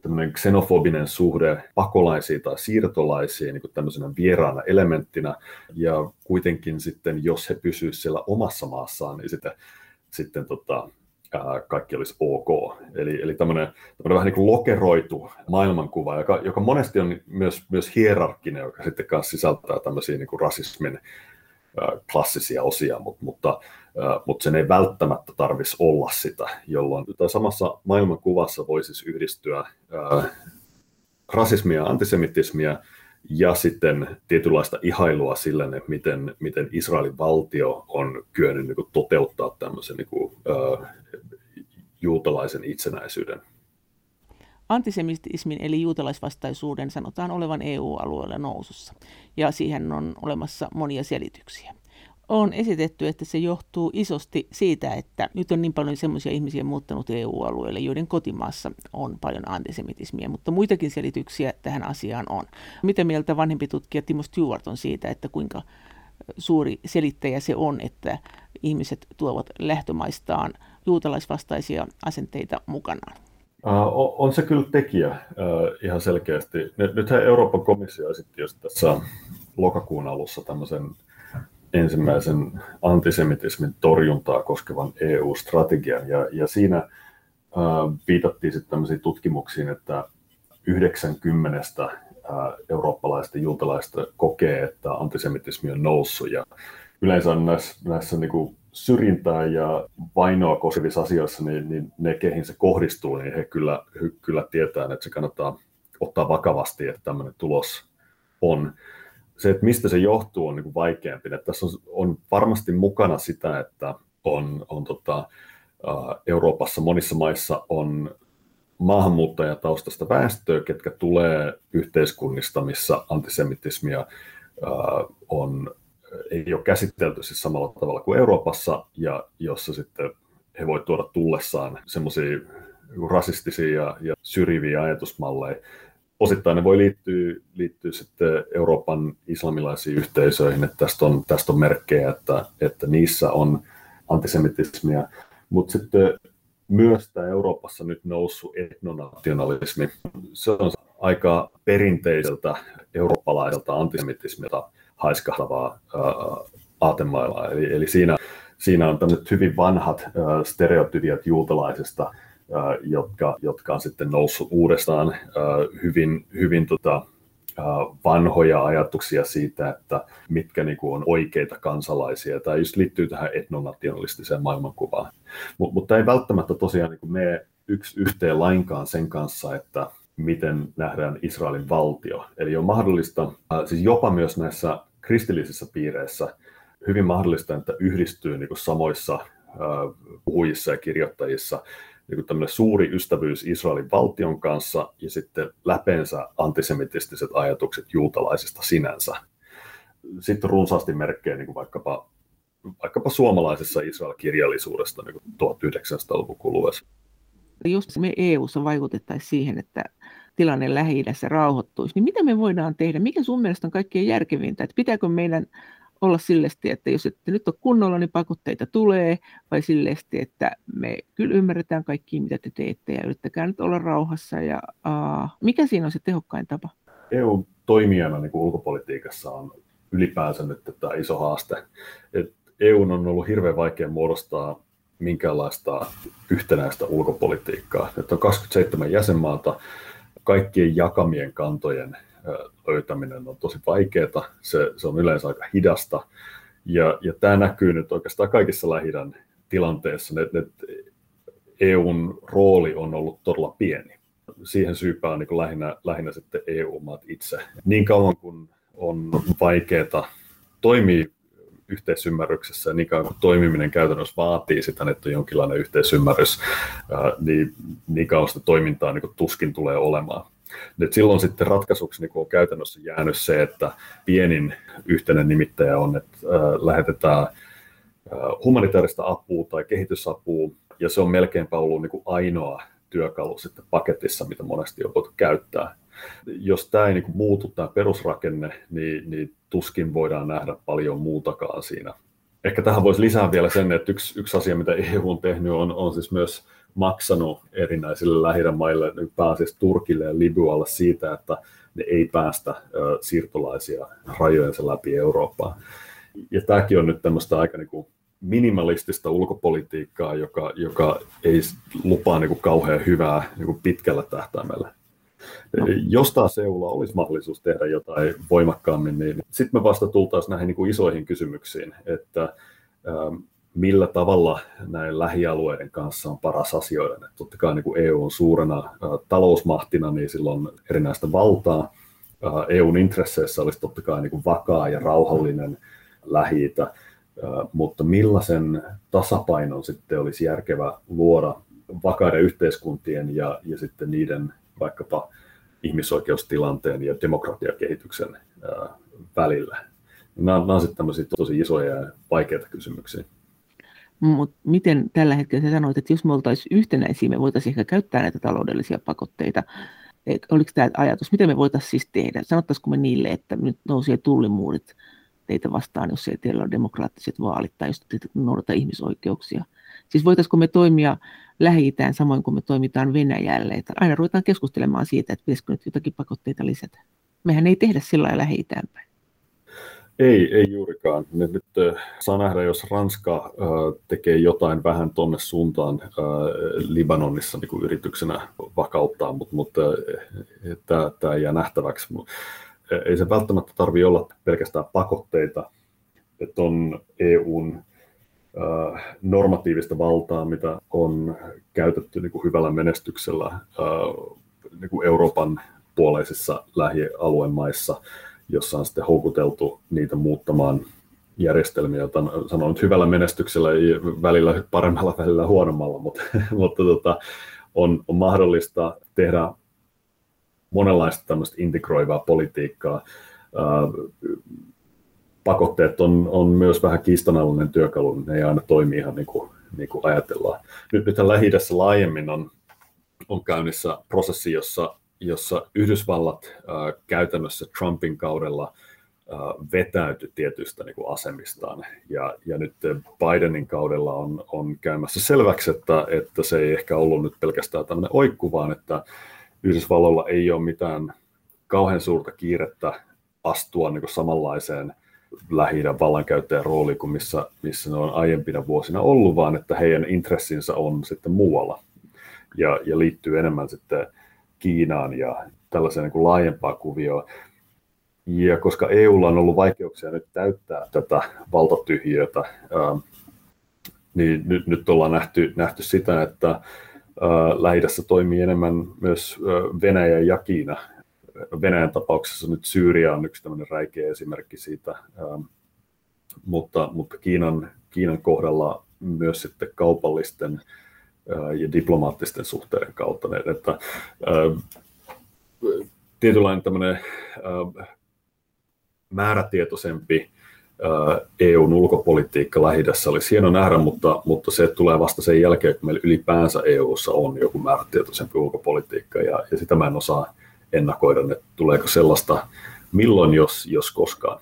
tämmöinen xenofobinen suhde pakolaisiin tai siirtolaisiin niin tämmöisenä vieraana elementtinä, ja kuitenkin sitten, jos he pysyisivät siellä omassa maassaan, niin sitten, sitten tota, kaikki olisi ok. Eli, eli tämmöinen, tämmöinen vähän niin kuin lokeroitu maailmankuva, joka, joka monesti on myös, myös hierarkkinen, joka sitten kanssa sisältää tämmöisiä niin kuin rasismin klassisia osia, mutta, mutta, mutta sen ei välttämättä tarvitsisi olla sitä, jolloin samassa maailmankuvassa voisi siis yhdistyä rasismia ja antisemitismia, ja sitten tietynlaista ihailua sille, että miten, miten Israelin valtio on kyennyt niin toteuttaa tämmöisen niin kuin, äh, juutalaisen itsenäisyyden. Antisemitismin eli juutalaisvastaisuuden sanotaan olevan EU-alueella nousussa, ja siihen on olemassa monia selityksiä on esitetty, että se johtuu isosti siitä, että nyt on niin paljon sellaisia ihmisiä muuttanut EU-alueelle, joiden kotimaassa on paljon antisemitismiä, mutta muitakin selityksiä tähän asiaan on. Mitä mieltä vanhempi tutkija Timo Stewart on siitä, että kuinka suuri selittäjä se on, että ihmiset tuovat lähtömaistaan juutalaisvastaisia asenteita mukanaan? On se kyllä tekijä ihan selkeästi. Nythän Euroopan komissio esitti just tässä lokakuun alussa tämmöisen ensimmäisen antisemitismin torjuntaa koskevan EU-strategian, ja, ja siinä äh, viitattiin sitten tämmöisiin tutkimuksiin, että 90 äh, eurooppalaista juutalaista kokee, että antisemitismi on noussut, ja yleensä näissä, näissä niin kuin syrjintää ja vainoa koskevissa asioissa, niin, niin ne, keihin se kohdistuu, niin he kyllä, he kyllä tietää, että se kannattaa ottaa vakavasti, että tämmöinen tulos on se, että mistä se johtuu, on niin kuin vaikeampi. Että tässä on, on varmasti mukana sitä, että on, on tota, Euroopassa monissa maissa on maahanmuuttajataustaista väestöä, ketkä tulee yhteiskunnista, missä antisemitismia on, ei ole käsitelty siis samalla tavalla kuin Euroopassa, ja jossa sitten he voivat tuoda tullessaan semmoisia rasistisia ja, ja syrjiviä ajatusmalleja, osittain ne voi liittyä, liittyä sitten Euroopan islamilaisiin yhteisöihin, että tästä on, tästä on merkkejä, että, että niissä on antisemitismia, mutta sitten myös tämä Euroopassa nyt noussut etnonationalismi, se on aika perinteiseltä eurooppalaiselta antisemitismilta haiskahtavaa aatemailaa. Eli, eli siinä, siinä on tämmöiset hyvin vanhat ää, stereotypiat juutalaisesta, jotka, jotka on sitten noussut uudestaan hyvin, hyvin tota, vanhoja ajatuksia siitä, että mitkä niin kuin on oikeita kansalaisia. Tämä just liittyy tähän etnonationalistiseen maailmankuvaan. Mutta ei välttämättä tosiaan niin mene yksi yhteen lainkaan sen kanssa, että miten nähdään Israelin valtio. Eli on mahdollista, siis jopa myös näissä kristillisissä piireissä, hyvin mahdollista, että yhdistyy niin kuin samoissa puhujissa ja kirjoittajissa niin tämmöinen suuri ystävyys Israelin valtion kanssa ja sitten läpeensä antisemitistiset ajatukset juutalaisista sinänsä. Sitten runsaasti merkkejä niin kuin vaikkapa, vaikkapa suomalaisessa Israel-kirjallisuudesta niin 1900-luvun kuluessa. Jos me EU-ssa vaikutettaisiin siihen, että tilanne lähi rauhoittuisi, niin mitä me voidaan tehdä? Mikä sun mielestä on kaikkein järkevintä? Että pitääkö meidän olla sillesti, että jos ette nyt ole kunnolla, niin pakotteita tulee, vai sillesti, että me kyllä ymmärretään kaikki, mitä te teette, ja yrittäkää nyt olla rauhassa. Ja, uh, mikä siinä on se tehokkain tapa? EU toimijana niin kuin ulkopolitiikassa on ylipäänsä nyt tämä iso haaste. Et EU on ollut hirveän vaikea muodostaa minkäänlaista yhtenäistä ulkopolitiikkaa. Että on 27 jäsenmaata, kaikkien jakamien kantojen löytäminen on tosi vaikeaa, se, se on yleensä aika hidasta, ja, ja tämä näkyy nyt oikeastaan kaikissa lähi tilanteissa, että, että EUn rooli on ollut todella pieni. Siihen syypää on niin lähinnä, lähinnä sitten EU-maat itse. Niin kauan kuin on vaikeaa toimia yhteisymmärryksessä niin kuin toimiminen käytännössä vaatii sitä, että on jonkinlainen yhteisymmärrys, niin, niin kauan sitä toimintaa niin tuskin tulee olemaan. Et silloin sitten ratkaisuksi niin on käytännössä jäänyt se, että pienin yhteinen nimittäjä on, että äh, lähetetään äh, humanitaarista apua tai kehitysapua, ja se on melkeinpä ollut niin kuin ainoa työkalu sitten paketissa, mitä monesti on voitu käyttää. Jos tämä ei niin kuin muutu, tämä perusrakenne, niin, niin tuskin voidaan nähdä paljon muutakaan siinä. Ehkä tähän voisi lisää vielä sen, että yksi, yksi asia, mitä EU on tehnyt, on, on siis myös maksanut erinäisille lähi maille, niin pääasiassa Turkille ja Libyalle siitä, että ne ei päästä ö, siirtolaisia rajojensa läpi Eurooppaan. Ja tämäkin on nyt tämmöistä aika niin kuin minimalistista ulkopolitiikkaa, joka, joka ei lupaa niin kuin kauhean hyvää niin kuin pitkällä tähtäimellä. No. Jos taas EUlla olisi mahdollisuus tehdä jotain voimakkaammin, niin sitten me vasta tultaisiin näihin niin kuin isoihin kysymyksiin, että millä tavalla näin lähialueiden kanssa on paras asioida. Et totta kai niin kuin EU on suurena ä, talousmahtina, niin silloin erinäistä valtaa. Ä, EUn intresseissä olisi totta kai niin kuin vakaa ja rauhallinen lähi mutta millaisen tasapainon sitten olisi järkevä luoda vakaiden yhteiskuntien ja, ja sitten niiden vaikkapa ihmisoikeustilanteen ja demokratiakehityksen välillä. Nämä, nämä ovat sitten tosi isoja ja vaikeita kysymyksiä. Mutta miten tällä hetkellä sä sanoit, että jos me oltaisiin yhtenäisiä, me voitaisiin ehkä käyttää näitä taloudellisia pakotteita. Oliko tämä ajatus, mitä me voitaisiin siis tehdä? Sanottaisiko me niille, että nyt nousee tullimuurit teitä vastaan, jos ei teillä ole demokraattiset vaalit tai jos te noudata ihmisoikeuksia? Siis voitaisiko me toimia lähi samoin kuin me toimitaan Venäjälle? Että aina ruvetaan keskustelemaan siitä, että pitäisikö nyt jotakin pakotteita lisätä. Mehän ei tehdä sillä lailla lähi päin. Ei, ei juurikaan. Nyt, nyt saa nähdä, jos Ranska äh, tekee jotain vähän tuonne suuntaan äh, Libanonissa niin kuin yrityksenä vakauttaa, mutta, mutta äh, tämä jää nähtäväksi. Ei se välttämättä tarvitse olla pelkästään pakotteita, että on EUn äh, normatiivista valtaa, mitä on käytetty niin kuin hyvällä menestyksellä niin kuin Euroopan puoleisissa lähialueen maissa – jossa on sitten houkuteltu niitä muuttamaan järjestelmiä, joita sanon nyt hyvällä menestyksellä, välillä paremmalla, välillä huonommalla, mutta, mutta tota, on, on mahdollista tehdä monenlaista tämmöistä integroivaa politiikkaa. Pakotteet on, on myös vähän kiistanalainen työkalu, ne ei aina toimi ihan niin kuin, niin kuin ajatellaan. Nyt, nythän lähi laajemmin on, on käynnissä prosessi, jossa jossa Yhdysvallat äh, käytännössä Trumpin kaudella äh, vetäytyi tietystä niin kuin asemistaan. Ja, ja nyt Bidenin kaudella on, on käymässä selväksi, että, että se ei ehkä ollut nyt pelkästään tämmöinen oikku, vaan että Yhdysvalloilla ei ole mitään kauhean suurta kiirettä astua niin kuin samanlaiseen lähi vallankäyttäjän rooliin kuin missä, missä ne on aiempina vuosina ollut, vaan että heidän intressinsä on sitten muualla ja, ja liittyy enemmän sitten Kiinaan ja tällaiseen niin kuin laajempaa kuvioon. Ja koska EUlla on ollut vaikeuksia nyt täyttää tätä valtatyhjiötä, niin nyt, nyt ollaan nähty, nähty sitä, että lähidässä toimii enemmän myös Venäjä ja Kiina. Venäjän tapauksessa nyt Syyria on yksi tämmöinen räikeä esimerkki siitä, mutta, mutta Kiinan, Kiinan kohdalla myös sitten kaupallisten ja diplomaattisten suhteiden kautta. Että, tietynlainen tämmöinen määrätietoisempi EUn ulkopolitiikka lähidässä oli hieno nähdä, mutta, mutta se tulee vasta sen jälkeen, kun meillä ylipäänsä EUssa on joku määrätietoisempi ulkopolitiikka, ja, ja sitä mä en osaa ennakoida, että tuleeko sellaista milloin, jos, jos koskaan.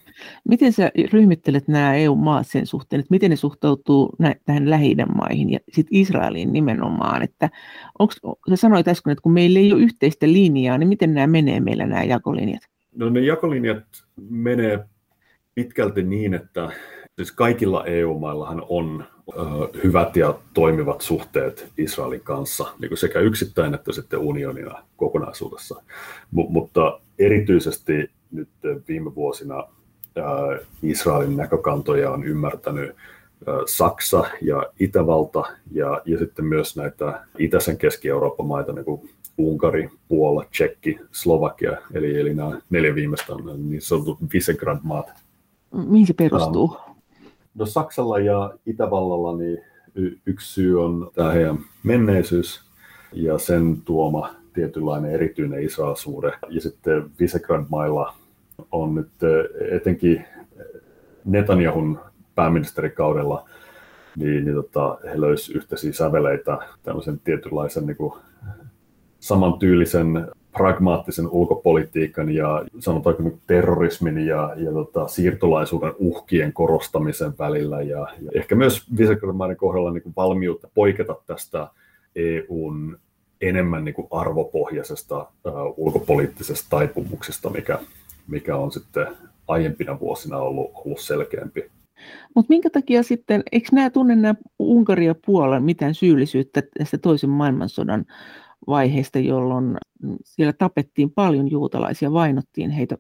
Miten sä ryhmittelet nämä EU-maat sen suhteen, että miten ne suhtautuu nä- tähän lähi maihin ja sitten Israeliin nimenomaan, että onks, sä sanoit äsken, että kun meillä ei ole yhteistä linjaa, niin miten nämä menee meillä nämä jakolinjat? No ne jakolinjat menee pitkälti niin, että siis kaikilla EU-maillahan on hyvät ja toimivat suhteet Israelin kanssa, niin kuin sekä yksittäin että sitten unionina kokonaisuudessa. M- mutta erityisesti nyt viime vuosina Israelin näkökantoja on ymmärtänyt Saksa ja Itävalta ja, ja sitten myös näitä itäisen Keski-Euroopan maita, niin kuin Unkari, Puola, Tsekki, Slovakia, eli, eli nämä neljä viimeistä on niin sanotut Visegrad-maat, Mihin se perustuu? No Saksalla ja Itävallalla niin yksi syy on tämä heidän menneisyys ja sen tuoma tietynlainen erityinen Israel-suhde. Ja sitten Visegrad-mailla on nyt etenkin Netanyahun pääministerikaudella, niin, niin tota, he löysivät yhteisiä säveleitä tämmöisen tietynlaisen niin kuin, samantyylisen pragmaattisen ulkopolitiikan ja sanotaanko niin terrorismin ja, ja tota, siirtolaisuuden uhkien korostamisen välillä ja, ja ehkä myös Visegrad kohdalla niin kuin valmiutta poiketa tästä EUn enemmän niin kuin arvopohjaisesta uh, ulkopoliittisesta taipumuksesta, mikä, mikä on sitten aiempina vuosina ollut, ollut selkeämpi. Mutta minkä takia sitten, eikö nämä tunne nämä Unkaria Puolan mitään syyllisyyttä tästä toisen maailmansodan vaiheesta, jolloin siellä tapettiin paljon juutalaisia, vainottiin heitä.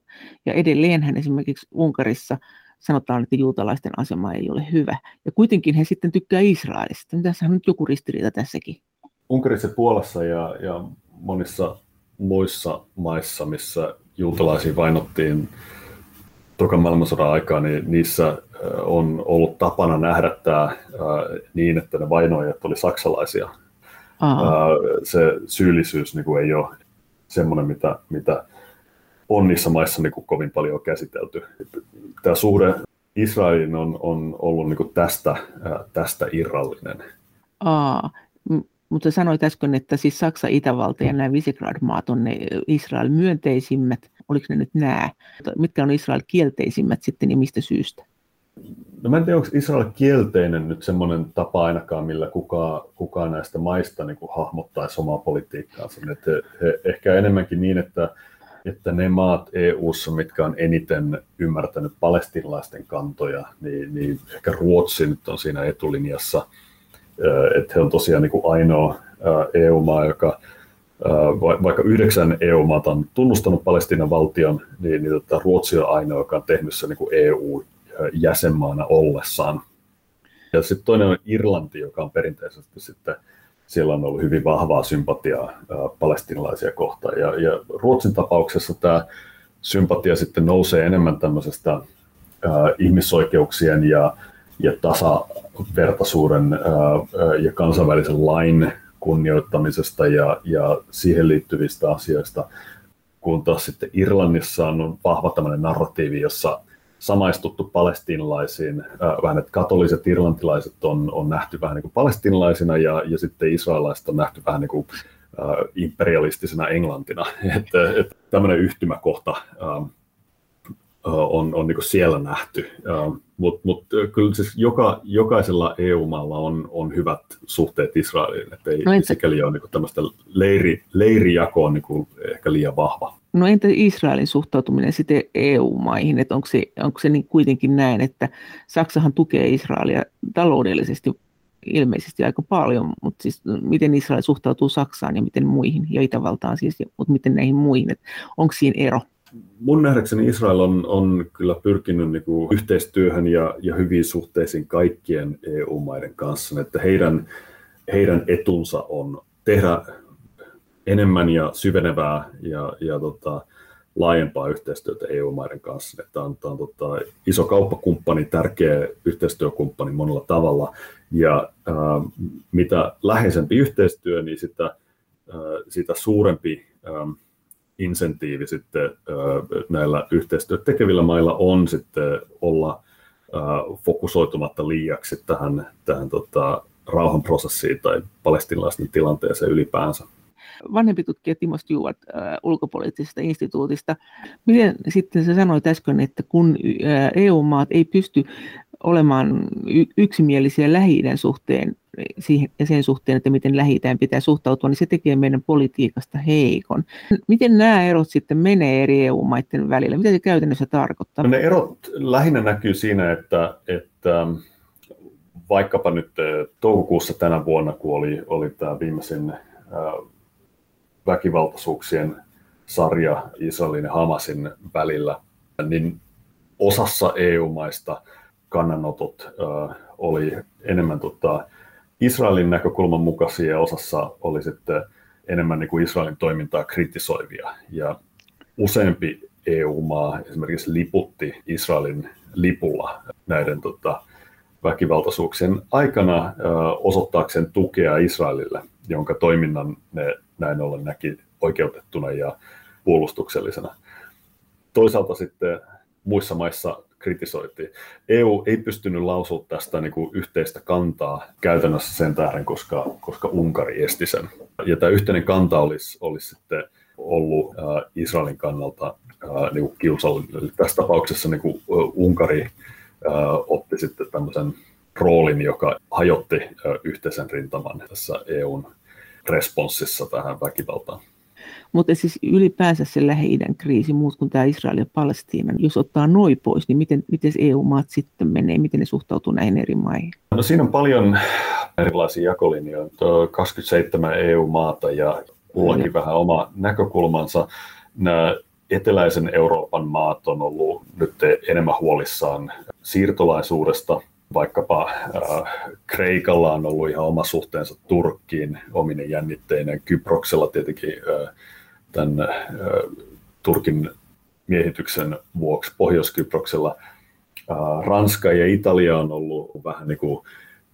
Ja edelleenhän esimerkiksi Unkarissa sanotaan, että juutalaisten asema ei ole hyvä. Ja kuitenkin he sitten tykkää Israelista. Tässä on nyt joku ristiriita tässäkin. Unkarissa, Puolassa ja, ja monissa muissa maissa, missä juutalaisia vainottiin tokan maailmansodan aikaa, niin niissä on ollut tapana nähdä tämä niin, että ne vainoajat oli saksalaisia Aha. se syyllisyys niin kuin ei ole semmoinen, mitä, mitä on niissä maissa niin kuin kovin paljon käsitelty. Tämä suhde Israelin on, on ollut niin kuin tästä, tästä irrallinen. Aa, mutta sanoit äsken, että siis Saksa, Itävalta ja nämä Visegrad-maat on ne Israel myönteisimmät. Oliko ne nyt nämä? Mitkä on Israel kielteisimmät sitten ja mistä syystä? No mä en tiedä, onko Israel kielteinen nyt semmoinen tapa ainakaan, millä kukaan, kukaan näistä maista niin kuin hahmottaisi omaa politiikkaansa. Että he, he, ehkä enemmänkin niin, että, että ne maat EU-ssa, mitkä on eniten ymmärtänyt palestinalaisten kantoja, niin, niin ehkä Ruotsi nyt on siinä etulinjassa. Että he on tosiaan niin kuin ainoa EU-maa, joka vaikka yhdeksän EU-maata on tunnustanut Palestinan valtion, niin, niin tota, Ruotsi on ainoa, joka on tehnyt se niin EU jäsenmaana ollessaan. Ja sitten toinen on Irlanti, joka on perinteisesti sitten, siellä on ollut hyvin vahvaa sympatiaa palestinalaisia kohtaan. Ja, ja Ruotsin tapauksessa tämä sympatia sitten nousee enemmän tämmöisestä äh, ihmisoikeuksien ja, ja tasavertaisuuden äh, ja kansainvälisen lain kunnioittamisesta ja, ja siihen liittyvistä asioista, kun taas sitten Irlannissa on vahva tämmöinen narratiivi, jossa samaistuttu palestinalaisiin, vähän että katoliset irlantilaiset on, on nähty vähän niin kuin palestinalaisina ja, ja sitten israelilaiset on nähty vähän niin kuin äh, imperialistisena Englantina. että, että tämmöinen yhtymäkohta äh, on, on niin siellä nähty. Mutta mut, kyllä siis joka, jokaisella EU-maalla on, on hyvät suhteet Israeliin, että ei no sikäli ole niin tämmöistä leiri, leirijakoa niin ehkä liian vahva. No entä Israelin suhtautuminen sitten EU-maihin, että onko se, onko se niin kuitenkin näin, että Saksahan tukee Israelia taloudellisesti ilmeisesti aika paljon, mutta siis miten Israel suhtautuu Saksaan ja miten muihin, ja Itävaltaan siis, mutta miten näihin muihin, että onko siinä ero? Mun nähdäkseni Israel on, on kyllä pyrkinyt niin kuin yhteistyöhön ja, ja hyviin suhteisiin kaikkien EU-maiden kanssa, että heidän, heidän etunsa on tehdä enemmän ja syvenevää ja, ja tota, laajempaa yhteistyötä EU-maiden kanssa. Tämä on, tämä on tota, iso kauppakumppani, tärkeä yhteistyökumppani monella tavalla, ja ää, mitä läheisempi yhteistyö, niin sitä, ää, sitä suurempi ää, insentiivi sitten näillä yhteistyötä tekevillä mailla on sitten olla fokusoitumatta liiaksi tähän, tähän tota, rauhanprosessiin tai palestinalaisten tilanteeseen ylipäänsä vanhempi tutkija Timo Stewart ulkopoliittisesta instituutista. Miten sitten sä sanoit äsken, että kun EU-maat ei pysty olemaan yksimielisiä lähi suhteen siihen, ja sen suhteen, että miten lähi pitää suhtautua, niin se tekee meidän politiikasta heikon. Miten nämä erot sitten menee eri EU-maiden välillä? Mitä se käytännössä tarkoittaa? No ne erot lähinnä näkyy siinä, että, että vaikkapa nyt äh, toukokuussa tänä vuonna, kun oli, oli tämä viimeisin väkivaltaisuuksien sarja Israelin ja Hamasin välillä, niin osassa EU-maista kannanotot oli enemmän tota, Israelin näkökulman mukaisia ja osassa oli sitten enemmän niin kuin Israelin toimintaa kritisoivia. Ja useampi EU-maa esimerkiksi liputti Israelin lipulla näiden tota, väkivaltaisuuksien aikana osoittaakseen tukea Israelille, jonka toiminnan ne näin ollen näki oikeutettuna ja puolustuksellisena. Toisaalta sitten muissa maissa kritisoitiin. EU ei pystynyt lausumaan tästä niin kuin yhteistä kantaa käytännössä sen tähden, koska, koska Unkari esti sen. Ja tämä yhteinen kanta olisi, olisi sitten ollut äh, Israelin kannalta äh, niin kuin kiusallinen. Eli tässä tapauksessa niin kuin Unkari äh, otti sitten tämmöisen roolin, joka hajotti äh, yhteisen rintaman tässä EUn responssissa tähän väkivaltaan. Mutta siis ylipäänsä se lähi kriisi, muut kuin tämä Israel ja Palestiina, niin jos ottaa noin pois, niin miten, miten EU-maat sitten menee, miten ne suhtautuu näihin eri maihin? No siinä on paljon erilaisia jakolinjoja. 27 EU-maata ja kullakin vähän oma näkökulmansa. Nämä eteläisen Euroopan maat on ollut nyt enemmän huolissaan siirtolaisuudesta – vaikkapa äh, Kreikalla on ollut ihan oma suhteensa Turkkiin omine jännitteineen. Kyproksella tietenkin äh, tämän Turkin miehityksen vuoksi Pohjois-Kyproksella. Ranska ja Italia on ollut vähän niin kuin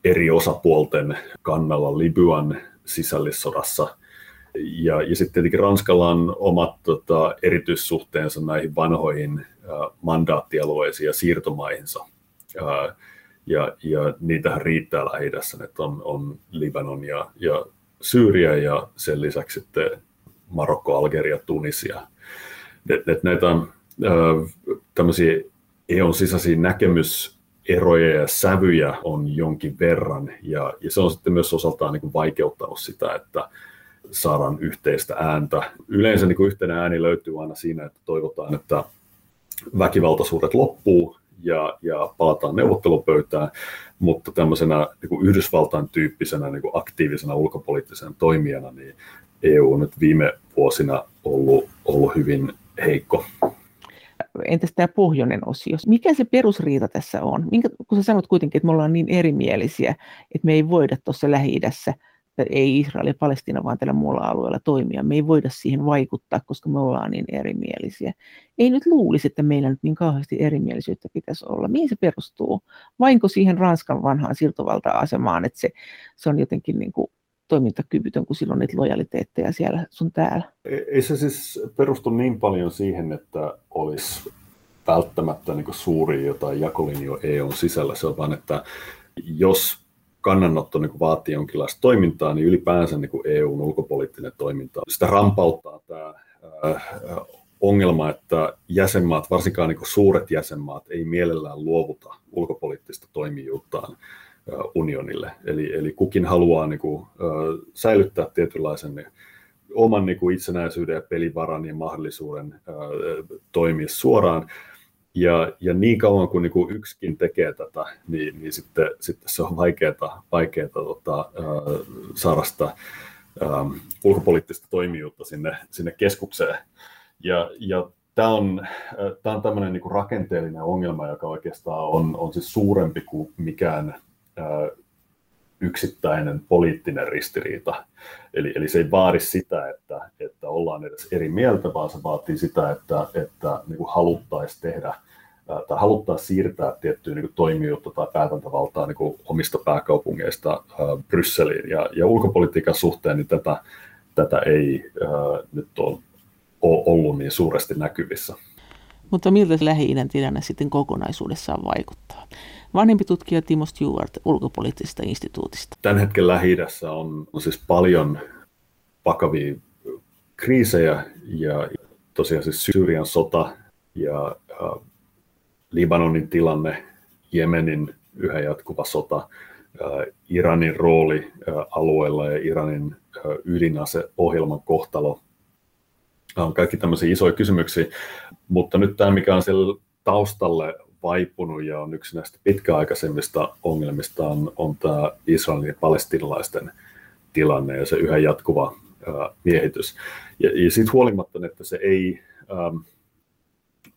eri osapuolten kannalla Libyan sisällissodassa. Ja, ja sitten tietenkin Ranskalla on omat tota, erityissuhteensa näihin vanhoihin äh, mandaattialueisiin ja siirtomaihinsa. Äh, ja, ja niitähän riittää lähi että on, on Libanon ja, ja Syyria ja sen lisäksi sitten Marokko, Algeria, Tunisia. Et, et näitä tämmöisiä EUn sisäisiä näkemyseroja ja sävyjä on jonkin verran, ja, ja se on sitten myös osaltaan niin kuin vaikeuttanut sitä, että saadaan yhteistä ääntä. Yleensä niin kuin yhteinen ääni löytyy aina siinä, että toivotaan, että väkivaltaisuudet loppuu ja, ja palataan neuvottelupöytään, mutta tämmöisenä niin kuin Yhdysvaltain tyyppisenä niin kuin aktiivisena ulkopoliittisena toimijana, niin EU on nyt viime vuosina ollut, ollut hyvin heikko. Entäs tämä pohjoinen osio? Mikä se perusriita tässä on? Minkä, kun sä sanot kuitenkin, että me ollaan niin erimielisiä, että me ei voida tuossa Lähi-idässä – ei Israel ja Palestina, vaan tällä muulla alueella toimia. Me ei voida siihen vaikuttaa, koska me ollaan niin erimielisiä. Ei nyt luulisi, että meillä nyt niin kauheasti erimielisyyttä pitäisi olla. Mihin se perustuu? Vainko siihen Ranskan vanhaan siirtovalta-asemaan, että se, se on jotenkin niin kuin toimintakyvytön, kun silloin niitä lojaliteetteja siellä sun täällä? Ei se siis perustu niin paljon siihen, että olisi välttämättä niin suuri jotain jakolinjo EUn sisällä. Se on vaan, että jos kannanotto niin vaatii jonkinlaista toimintaa, niin ylipäänsä niin EUn ulkopoliittinen toiminta, sitä rampauttaa tämä ongelma, että jäsenmaat, varsinkaan niin suuret jäsenmaat, ei mielellään luovuta ulkopoliittista toimijuuttaan unionille. Eli, eli kukin haluaa niin kuin, säilyttää tietynlaisen niin, oman niin kuin itsenäisyyden ja pelivaran ja mahdollisuuden toimia suoraan, ja, ja niin kauan kuin, niin kuin yksikin tekee tätä, niin, niin sitten, sitten se on vaikeaa, vaikeaa tota, saada sitä ähm, ulkopoliittista toimijuutta sinne, sinne keskukseen. Ja, ja tämä on, tämä on tämmöinen niin rakenteellinen ongelma, joka oikeastaan on, on siis suurempi kuin mikään yksittäinen poliittinen ristiriita. Eli, eli se ei vaadi sitä, että, että ollaan edes eri mieltä, vaan se vaatii sitä, että, että niin haluttaisiin tehdä tai haluttaisiin siirtää tiettyä niin toimijuutta tai päätäntävaltaa niin omista pääkaupungeista Brysseliin. Ja, ja ulkopolitiikan suhteen niin tätä, tätä ei äh, nyt ole, ole ollut niin suuresti näkyvissä. Mutta miltä Lähi-idän tilanne sitten kokonaisuudessaan vaikuttaa? Vanhempi tutkija Timo Stewart ulkopoliittisesta instituutista. Tämän hetken lähi on, siis paljon vakavia kriisejä ja tosiaan siis Syyrian sota ja äh, Libanonin tilanne, Jemenin yhä jatkuva sota, äh, Iranin rooli äh, alueella ja Iranin äh, ydinaseohjelman kohtalo on kaikki tämmöisiä isoja kysymyksiä, mutta nyt tämä, mikä on siellä taustalle vaipunut ja on yksi näistä pitkäaikaisemmista ongelmista, on, on tämä Israelin ja palestinalaisten tilanne ja se yhä jatkuva ää, miehitys. Ja, ja siitä huolimatta, että se ei ähm,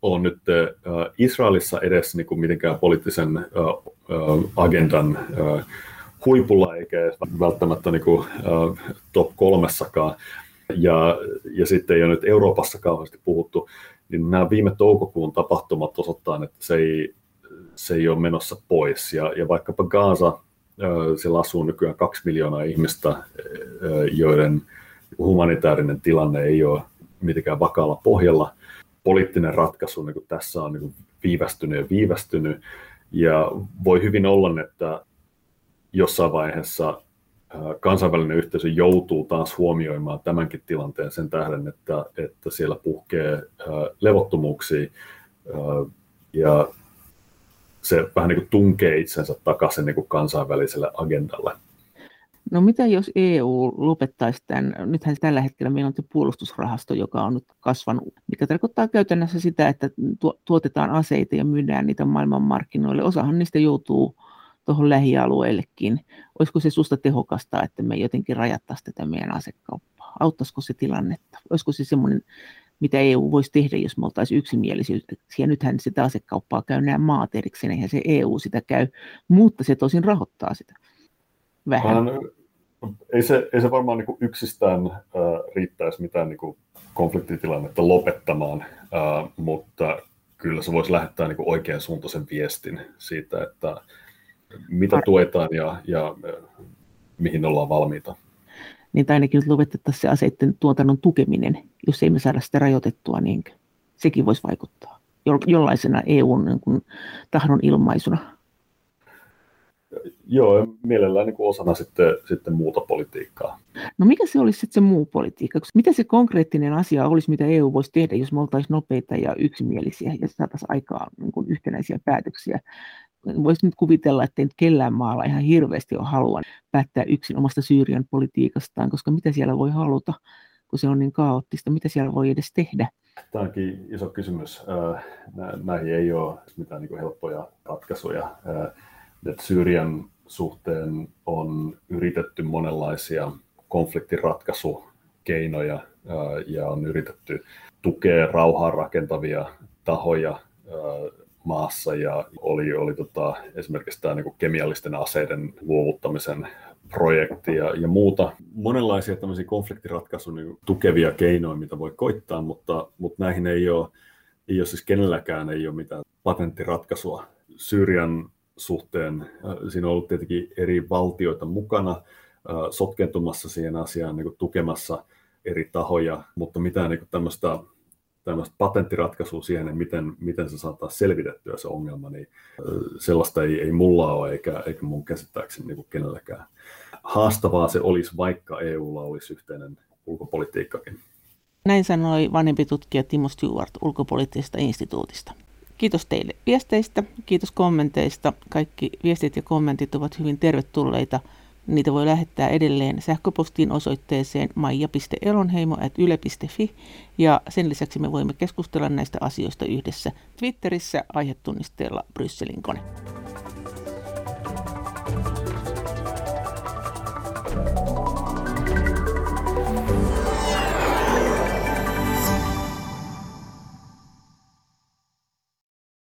ole nyt äh, Israelissa edes niin kuin mitenkään poliittisen äh, agendan äh, huipulla eikä välttämättä niin kuin, äh, top kolmessakaan, ja, ja sitten ei ole nyt Euroopassa kauheasti puhuttu, niin nämä viime toukokuun tapahtumat osoittaa, että se ei, se ei ole menossa pois. Ja, ja vaikkapa Gaza, siellä asuu nykyään kaksi miljoonaa ihmistä, joiden humanitaarinen tilanne ei ole mitenkään vakaalla pohjalla. Poliittinen ratkaisu niin kuin tässä on niin viivästynyt ja viivästynyt. Ja voi hyvin olla, että jossain vaiheessa kansainvälinen yhteisö joutuu taas huomioimaan tämänkin tilanteen sen tähden, että, että siellä puhkee levottomuuksia ja se vähän niin kuin tunkee itsensä takaisin niin kuin kansainväliselle agendalle. No mitä jos EU lopettaisi tämän, nythän tällä hetkellä meillä on puolustusrahasto, joka on nyt kasvanut, mikä tarkoittaa käytännössä sitä, että tuotetaan aseita ja myydään niitä maailmanmarkkinoille. Osahan niistä joutuu tuohon lähialueillekin. Olisiko se susta tehokasta, että me jotenkin rajattaisiin tätä meidän asekauppaa? Auttaisiko se tilannetta? Olisiko se semmoinen, mitä EU voisi tehdä, jos me oltaisiin yksimielisiä? Nythän sitä asekauppaa käy nämä maat erikseen, eihän se EU sitä käy, mutta se tosin rahoittaa sitä vähän. Hän, ei, se, ei se varmaan niin yksistään äh, riittäisi mitään niin konfliktitilannetta lopettamaan, äh, mutta kyllä se voisi lähettää niin oikean suuntaisen viestin siitä, että mitä tuetaan ja, ja mihin ollaan valmiita. Niin ainakin nyt lopetettaisiin se aseiden tuotannon tukeminen, jos ei me saada sitä rajoitettua, niin sekin voisi vaikuttaa jollaisena EUn niin kuin, tahdon ilmaisuna. Joo, mielellään niin kuin osana sitten, sitten muuta politiikkaa. No mikä se olisi sitten se muu politiikka? Mitä se konkreettinen asia olisi, mitä EU voisi tehdä, jos me oltaisiin nopeita ja yksimielisiä ja saataisiin aikaan niin kuin yhtenäisiä päätöksiä voisi nyt kuvitella, että ei nyt kellään maalla ihan hirveästi ole halua päättää yksin omasta Syyrian politiikastaan, koska mitä siellä voi haluta, kun se on niin kaoottista, mitä siellä voi edes tehdä? Tämä onkin iso kysymys. Näihin ei ole mitään niin helppoja ratkaisuja. Syyrian suhteen on yritetty monenlaisia konfliktiratkaisukeinoja ja on yritetty tukea rauhaa rakentavia tahoja maassa ja oli, oli tota, esimerkiksi tämä niin kemiallisten aseiden luovuttamisen projekti ja, ja muuta. Monenlaisia tämmöisiä konfliktiratkaisun niin tukevia keinoja, mitä voi koittaa, mutta, mutta näihin ei ole, ei ole siis kenelläkään ei ole mitään patenttiratkaisua. Syyrian suhteen äh, siinä on ollut tietenkin eri valtioita mukana äh, sotkentumassa siihen asiaan, niin tukemassa eri tahoja, mutta mitään niin tämmöistä tämmöistä patenttiratkaisua siihen, että miten, miten se saattaa selvitettyä se ongelma, niin sellaista ei, ei mulla ole eikä, eikä mun käsittääkseni niin kenelläkään. Haastavaa se olisi, vaikka EUlla olisi yhteinen ulkopolitiikkakin. Näin sanoi vanhempi tutkija Timo Stewart ulkopoliittisesta instituutista. Kiitos teille viesteistä, kiitos kommenteista. Kaikki viestit ja kommentit ovat hyvin tervetulleita – Niitä voi lähettää edelleen sähköpostiin osoitteeseen maija.elonheimo.yle.fi ja sen lisäksi me voimme keskustella näistä asioista yhdessä Twitterissä aihetunnisteella Brysselin kone.